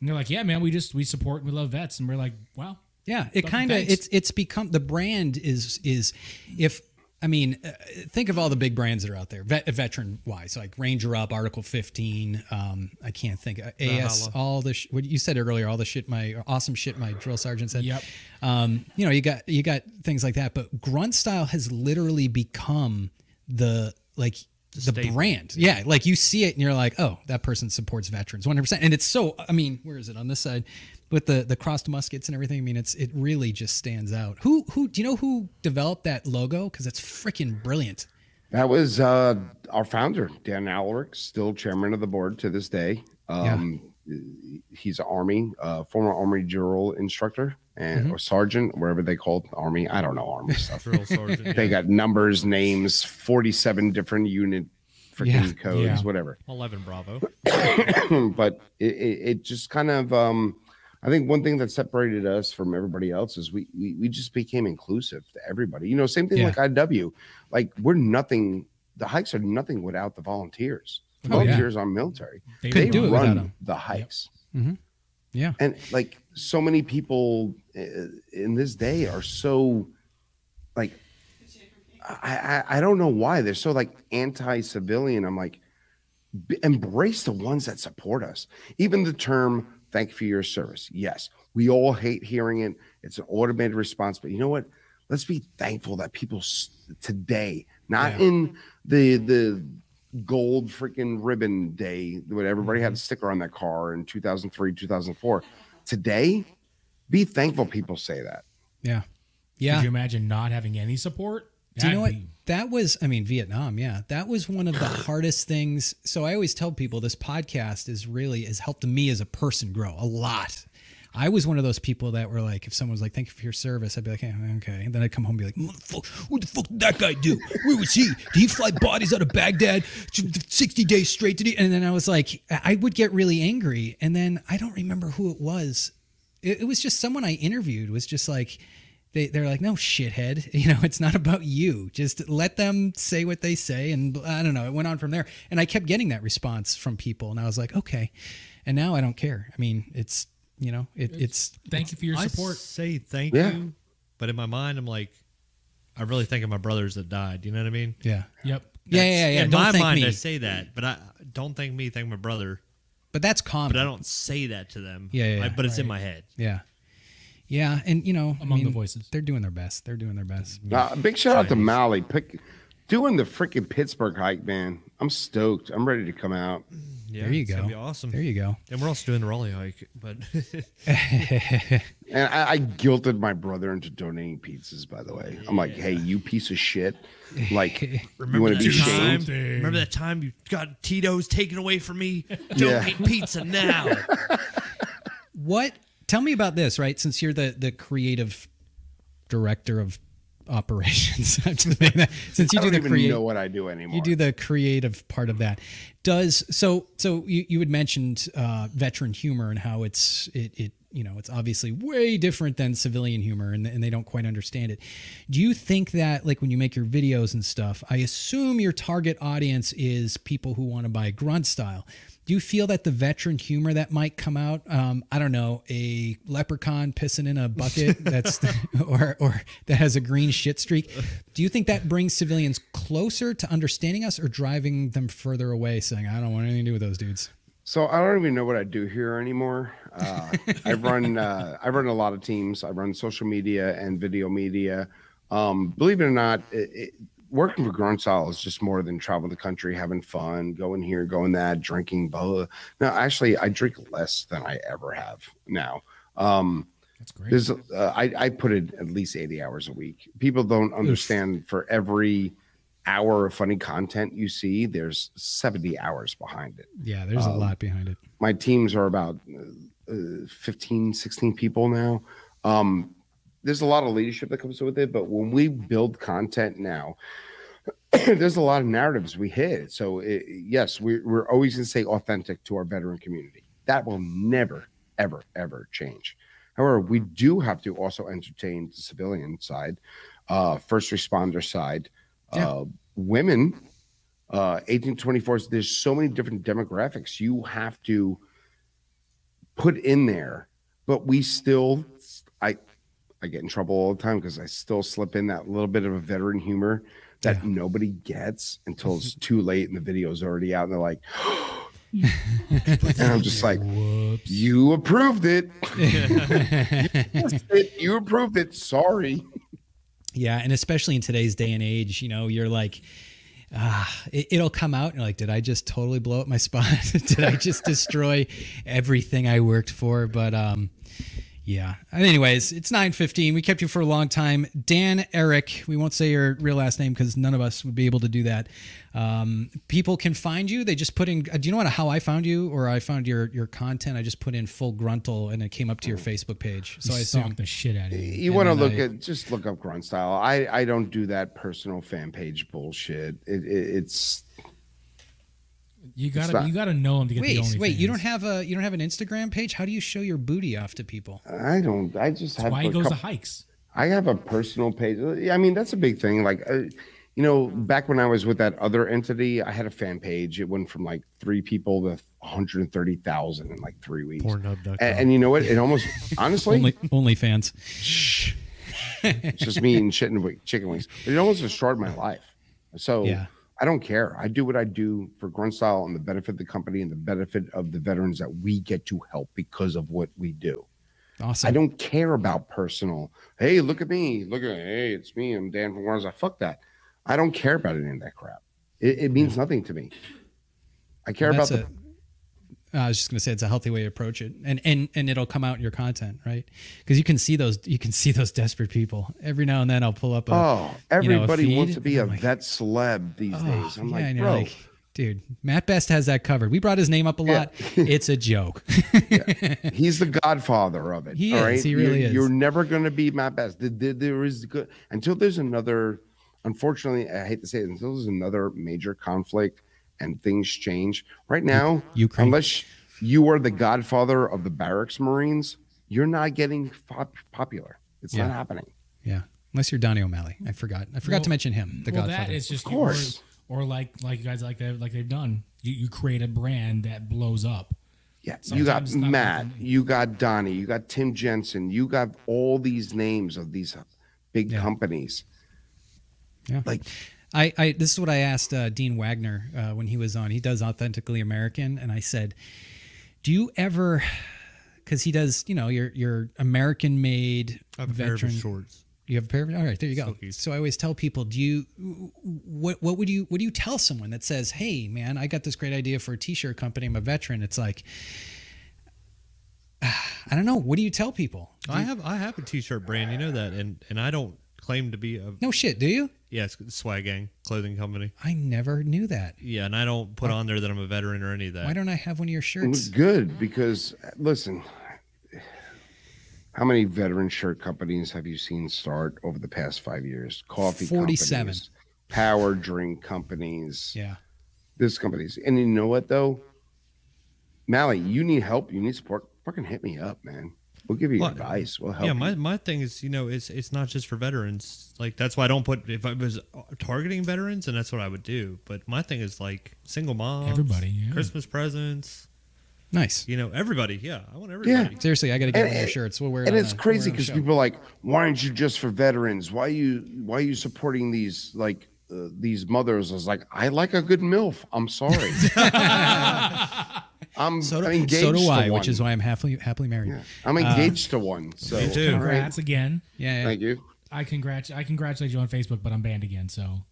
And they're like, yeah, man, we just we support and we love vets, and we're like, wow, Yeah, it kind of it's it's become the brand is is if I mean uh, think of all the big brands that are out there vet, veteran wise like Ranger Up, Article 15, um I can't think uh, AS all the sh- what you said earlier all the shit my awesome shit my drill sergeant said. Yep. Um you know, you got you got things like that, but Grunt Style has literally become the like the, staple. brand. Yeah, like you see it and you're like, "Oh, that person supports veterans 100%." And it's so I mean, where is it on this side? With the the crossed muskets and everything, I mean, it's it really just stands out. Who who do you know who developed that logo? Because it's freaking brilliant. That was uh, our founder, Dan Alarik, still chairman of the board to this day. Um, He's an Army, uh, former Army drill instructor and or sergeant, wherever they call it, Army. I don't know Army stuff. Drill sergeant. they yeah. got numbers, names, 47 different unit freaking Yeah. codes, Yeah. whatever. 11 Bravo. but it, it, it just kind of um i think one thing that separated us from everybody else is we we, we just became inclusive to everybody you know same thing Yeah. like iw like we're nothing the hikes are nothing without the volunteers Oh, yeah. volunteers are military They they, Couldn't do it without run the hikes Yeah. and like so many people uh, in this day are so like I, I I don't know why they're so like anti-civilian. I'm like, b- embrace the ones that support us. Even the term "thank you for your service." Yes, we all hate hearing it. It's an automated response, but you know what? Let's be thankful that people today, not Yeah. in the the gold freaking ribbon day when everybody had mm-hmm. a sticker on their car in 2003, 2004. Today, be thankful people say that. Yeah. Yeah. Could you imagine not having any support? Do you know what? Be- That was, I mean, Vietnam. Yeah, that was one of the hardest things. So I always tell people this podcast is really has helped me as a person grow a lot. I was one of those people that were like, if someone was like, "Thank you for your service," I'd be like, "Yeah, "Okay," and then I'd come home and be like, "Motherfucker, what the fuck did that guy do? Where was he? Did he fly bodies out of Baghdad sixty days straight? Did he?" And then I was like, I would get really angry, and then I don't remember who it was. It, it was just someone I interviewed. Was just like, they, they're like, no shithead, you know, it's not about you. Just let them say what they say. And I don't know. It went on from there. And I kept getting that response from people. And I was like, okay. And now I don't care. I mean, it's, you know, it, it's, Thank you for your I support. say thank Yeah. you, but in my mind, I'm like, I really think of my brothers that died. You know what I mean? yeah. Yep. Yeah, yeah, yeah. yeah. In Don't my thank mind, me. I say that, but I don't thank me, thank my brother. but that's common. But I don't say that to them. Yeah, yeah, I- yeah. but it's in my head. yeah. Yeah. And, you know, I Among the voices. they're doing their best. They're doing their best. Uh, big shout out to Mally. Pick, doing the freaking Pittsburgh hike, man. I'm stoked. I'm ready to come out. Yeah, There you it's go. Gonna be awesome. There you go. And we're also doing the Raleigh hike, but And I, I guilted my brother into donating pizzas, by the way. I'm like, hey, you piece of shit. Like, you remember want that to be time? shamed? Remember that time you got Tito's taken away from me? Yeah. Donate pizza now. What? Tell me about this, right? Since you're the the creative director of operations, I'm just saying that. since you do the creative, know what I do anymore. you do the creative part of that. Does so? So you you had mentioned uh, veteran humor and how it's it it you know it's obviously way different than civilian humor and, and they don't quite understand it. Do you think that like when you make your videos and stuff, I assume your target audience is people who want to buy Grunt Style. Do you feel that the veteran humor that might come out, um, I don't know, a leprechaun pissing in a bucket that's or or that has a green shit streak, do you think that brings civilians closer to understanding us or driving them further away, saying, I don't want anything to do with those dudes? So I don't even know what I do here anymore. Uh, I run uh, I run a lot of teams. I run social media and video media. Um, believe it or not, it, it, working for Grunt is just more than traveling the country, having fun, going here, going that, drinking. Blah. No, actually, I drink less than I ever have now. Um, That's great. there's uh, I, I put in at least 80 hours a week. People don't understand for every hour of funny content you see, there's 70 hours behind it Yeah, there's a lot behind it. my teams are about uh, 15 16 people now um there's a lot of leadership that comes with it but when we build content now there's a lot of narratives we hit. So it, yes we're, we're always going to say authentic to our veteran community. That will never ever ever change. However we do have to also entertain the civilian side uh first responder side. Yeah. uh women uh 18 to 24 there's so many different demographics you have to put in there but we still i i get in trouble all the time because i still slip in that little bit of a veteran humor that Yeah. nobody gets until it's too late and the video's already out and they're like and i'm just like Whoops. you approved it you approved it sorry Yeah, and especially in today's day and age, you know, you're like, ah, it, it'll come out, and you're like, did I just totally blow up my spot? did I just destroy everything I worked for? But um, yeah. Anyways, it's nine fifteen. We kept you for a long time, Dan Eric. We won't say your real last name because none of us would be able to do that. Um, people can find you. They just put in. uh, Do you know what, how I found you, or I found your your content? I just put in full gruntle, and it came up to your Facebook page. So I Stalk assume the shit out of you. you want to look I- at just look up grunt style i i don't do that personal fan page bullshit it, it, it's You gotta not- you gotta know him to get the Wait, only. wait. You don't have a you don't have an Instagram page. How do you show your booty off to people? i don't i just have why he a goes to hikes. I have a personal page. I mean, that's a big thing. Like, uh, you know, back when I was with that other entity, I had a fan page. It went from like three people to 130,000 in like three weeks. Pornhub.com. And, and you know what? It almost, honestly, Only OnlyFans. it's just me eating shit and wi- chicken wings. It almost destroyed my life. So Yeah. I don't care. I do what I do for Grunt Style and the benefit of the company and the benefit of the veterans that we get to help because of what we do. Awesome. I don't care about personal. Hey, look at me. Look at hey, it's me. I'm Dan from Warren's. I fuck that. I don't care about any of that crap. It, it means nothing to me. I care That's about the. I was just gonna say it's a healthy way to approach it, and and and it'll come out in your content, right? Because you can see those you can see those desperate people every now and then. I'll pull up a Oh, you know, everybody wants to be a like, vet celeb these oh, days. I'm yeah, like, bro, like, dude, Mat Best has that covered. We brought his name up a Yeah. lot. it's a joke. he's the godfather of it. He all is, right? he really you're, is. You're never going to be Mat Best. There is good until there's another. Unfortunately, I hate to say it, until there's another major conflict and things change. Right now, Ukraine. unless you are the godfather of the barracks Marines, you're not getting pop- popular. It's Yeah. not happening. yeah, unless you're Donny O'Malley. I forgot. I forgot Well- to mention him. The well, Godfather. that is just Of course. or, or like like you guys like that like they've done. You, you create a brand that blows up. Yeah, you got Sometimes Matt, you got Donnie, you got Tim Jensen, you got all these names of these big Yeah. companies. Yeah. Like I, I this is what I asked uh, Dean Wagner uh, when he was on. He does authentically American, and I said, "Do you ever?" Because he does, you know, your your American made I have a pair of veteran. shorts. You have a pair of all right. There you go. Silkies. So I always tell people, do you what what would you what do you tell someone that says, "Hey, man, I got this great idea for a T-shirt company. I'm a veteran." It's like, I don't know. What do you tell people? I have I have a t-shirt brand, you know that, and and I don't claim to be a No shit. Do you? yeah, it's Swag Gang clothing company. I never knew that. Yeah, and I don't put on there that I'm a veteran or any of that. Why don't I have one of your It was shirts? good because listen, how many veteran shirt companies have you seen start over the past five years? Coffee 47. companies, power drink companies, Yeah. this companies. And you know what though? Mally, you need help, you need support. Fucking hit me up, man. We'll give you Well, advice. We'll help. yeah, you. my, my thing is, you know, it's it's not just for veterans. Like that's why I don't put if I was targeting veterans, and that's what I would do. But my thing is like single moms, Everybody, yeah. Christmas presents, Nice. you know, everybody. Yeah, I want everybody. Yeah. Seriously, I got to get And- one of your shirts. We'll wear it. and on it's the- crazy wear it on the because people are like, why aren't you just for veterans? Why you why are you supporting these like uh, these mothers? I was like, I like a good milf. I'm sorry. I'm So do, I'm engaged so do to I, one. which is why I'm happily happily married. Yeah. I'm engaged to one. So Me too. Congrats again. Yeah, yeah. thank you. I congrat I congratulate you on Facebook, but I'm banned again. So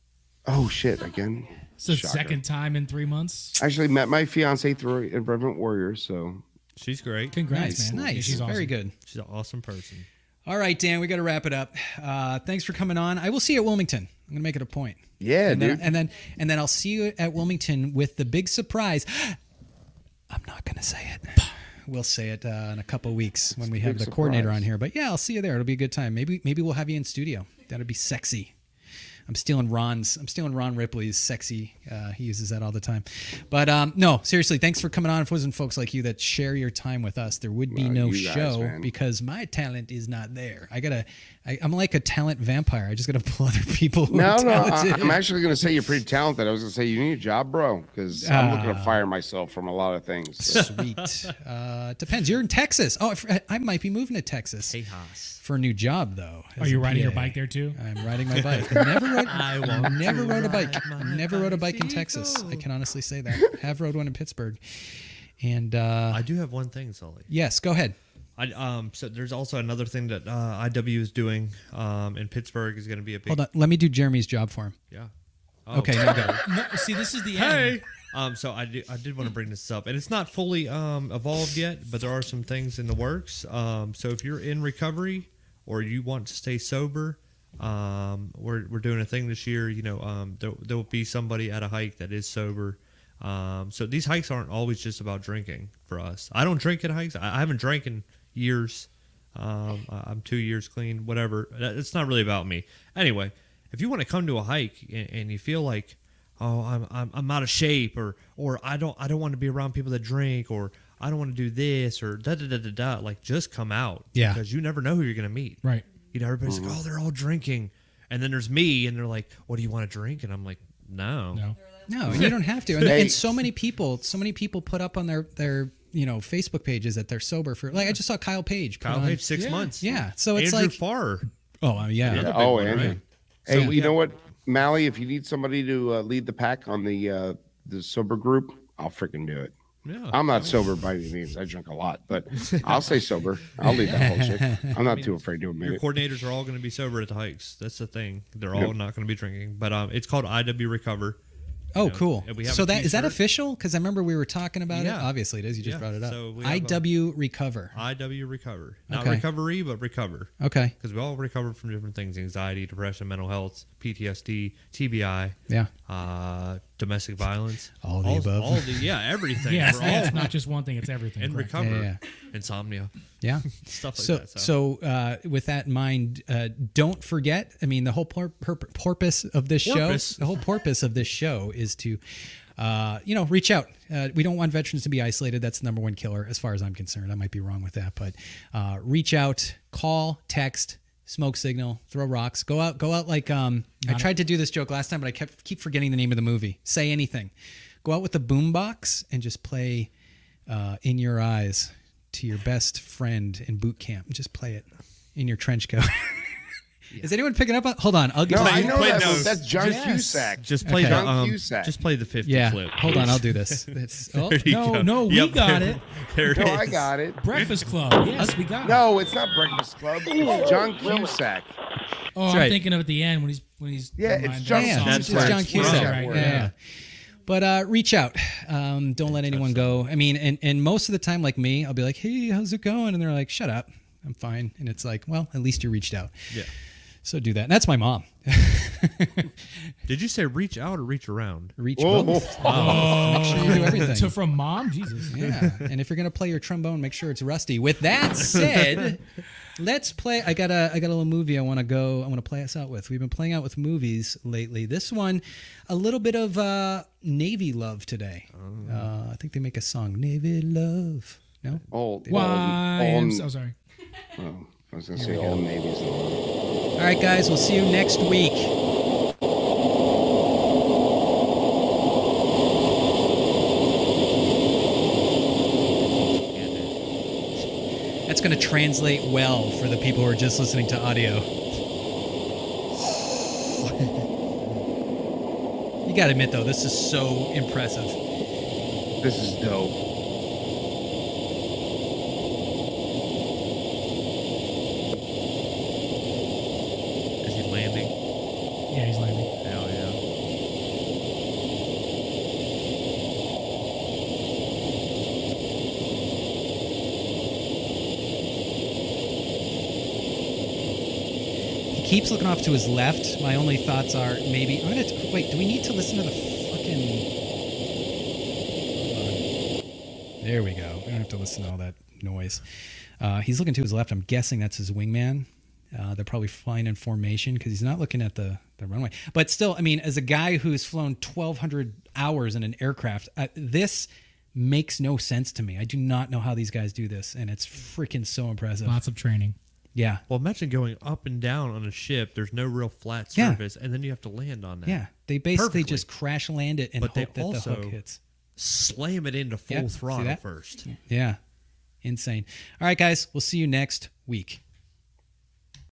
Oh shit! Again, it's the Shocker. second time in three months. I actually met my fiance through Irreverent Warrior. So She's great. Congrats, Nice, man. Yeah, nice, she's awesome. very good. She's an awesome person. All right, Dan, we got to wrap it up. Uh, thanks for coming on. I will see you at Wilmington. I'm gonna make it a point. yeah, and dude. then, and then and then I'll see you at Wilmington with the big surprise. I'm not gonna say it. We'll say it uh, in a couple weeks when we have big the coordinator on here. But yeah, I'll see you there. It'll be a good time. Maybe maybe we'll have you in studio. That'd be sexy. I'm stealing Ron's. I'm stealing Ron Ripley's sexy. Uh, he uses that all the time. But um, no, seriously, thanks for coming on. If it wasn't folks like you that share your time with us, there would be Well, no guys, show man. because my talent is not there. I gotta. I, I'm like a talent vampire. I just gotta pull other people. Who no, are no, I, I'm actually going to say you're pretty talented. I was going to say you need a job, bro, because I'm looking Ah. to fire myself from a lot of things. So. Sweet. Uh, it depends. You're in Texas. Oh, I might be moving to Texas Haas. for a new job, though. Are you a riding your bike there too? I'm riding my bike. Never rode. I want never to rode a bike. ride Never rode a bike in Texas. I can honestly say that. Have rode one in Pittsburgh. And uh, I do have one thing, Sully. yes, go ahead. I, um, so there's also another thing that uh, IW is doing um, in Pittsburgh is going to be a big. Hold on. Let me do Jeremy's job for him. Yeah. Oh, Okay, now go. No, see, this is the Hey. end. Um, so I do, I did want to bring this up, and it's not fully um, evolved yet, but there are some things in the works. Um, so if you're in recovery or you want to stay sober, um, we're we're doing a thing this year. You know, um, there there will be somebody at a hike that is sober. Um, so these hikes aren't always just about drinking for us. I don't drink at hikes. I, I haven't drank in years. Um, I- I'm two years clean. Whatever. It's not really about me. Anyway, if you want to come to a hike and, and you feel like, oh, I'm, I'm I'm out of shape, or or I don't I don't want to be around people that drink, or I don't want to do this, or da da da da da. Like just come out. Yeah. Because you never know who you're gonna meet. Right. You know, everybody's like, oh, they're all drinking, and then there's me, and they're like, what do you want to drink? And I'm like, no. No. No, and you don't have to. And, and so many people, so many people put up on their their you know Facebook pages that they're sober for. Like I just saw Kyle Page. Kyle on- Page six Yeah. months. Yeah, so it's Andrew like- Farr. Oh uh, yeah. Yeah. big oh, one, Andrew. right? Hey, So- you know what, Mally? If you need somebody to uh, lead the pack on the uh, the sober group, I'll freaking do it. Yeah. I'm not sober by any means. I drink a lot, but I'll stay sober. I'll lead that whole shit. I'm not too afraid to admit Your it. coordinators are all going to be sober at the hikes. That's the thing. They're all not going to be drinking. But um, it's called IW Recover. Oh, know, cool. and we have So that is that official? Because I remember we were talking about it. Yeah. Obviously, it is. You just Yeah. brought it up. So a- IW Recover. IW Recover. Not Okay. recovery, but recover. Okay. Because we all recover from different things anxiety, depression, mental health, PTSD, TBI, Yeah. uh, domestic violence. All the above. All the, yeah, everything. Yeah, it's, all yeah, it's not just one thing; it's everything. and correct. recover. Yeah, Insomnia. Yeah. Stuff like so, that. so uh, with that in mind, uh, don't forget. I mean, the whole por- pur- purpose of this Porpoise. show, the whole purpose of this show is to, uh, you know, reach out. Uh, we don't want veterans to be isolated. That's the number one killer, as far as I'm concerned. I might be wrong with that, but uh, reach out, call, text, smoke signal, throw rocks, go out, go out like. Um, I tried to do this joke last time, but I kept keep forgetting the name of the movie. Say anything. Go out with the boombox and just play uh, "In Your Eyes" to your best friend in boot camp. Just play it in your trench coat. Is anyone picking up on? Hold on, I'll give No, you. I know play that. those. That's John Yes. Cusack. just play Okay. the John um, Cusack. just play the 50 Yeah, clip. hold on. I'll do this. It's, oh, There you No, go. no, we Yep, got there- it. There it No, is. I got it. Breakfast Club. Yes, we got it. No, it's not Breakfast Club. It's John Cusack. Oh, I'm thinking of at the end when he's when he's. Yeah, it's. John yeah, yeah, That's it's John Cusack. Right, Right, right. yeah. But uh, reach out. Um, don't let anyone go. I mean, and, and most of the time, like me, I'll be like, "Hey, how's it going?" And they're like, "Shut up, I'm fine." And it's like, "Well, at least you reached out." Yeah. So do that. And that's my mom. Did you say reach out or reach around? Reach Whoa. both. Make sure you do everything. So from mom, Jesus. Yeah, and if you're gonna play your trombone, make sure it's rusty. With that said, let's play. I got a I got a little movie I want to go. I want to play us out with. We've been playing out with movies lately. This one, a little bit of uh, Navy love today. Uh, I think they make a song, Navy Love. No, Oh, Why? oh, I'm so sorry. Oh, I was gonna say all navies. All right, guys, we'll see you next week. That's going to translate well for the people who are just listening to audio. you got to admit, though, this is so impressive. This is dope. Is he landing? Yeah, he's landing. Hell yeah. He keeps looking off to his left. My only thoughts are maybe I'm gonna wait. Do we need to listen to the fucking? There we go. We don't have to listen to all that noise. Uh, he's looking to his left. I'm guessing that's his wingman. Uh, they're probably flying in formation because he's not looking at the, the runway. But still, I mean, as a guy who's flown 1,200 hours in an aircraft, uh, this makes no sense to me. I do not know how these guys do this, and it's freaking so impressive. Lots of training. Yeah. Well, imagine going up and down on a ship. There's no real flat Yeah. surface, and then you have to land on that. Yeah, they basically Perfectly. just crash land it and But they hope that the also- hook hits. Slam it into full Yeah, see throttle that? first. Yeah, insane. All right, guys, we'll see you next week.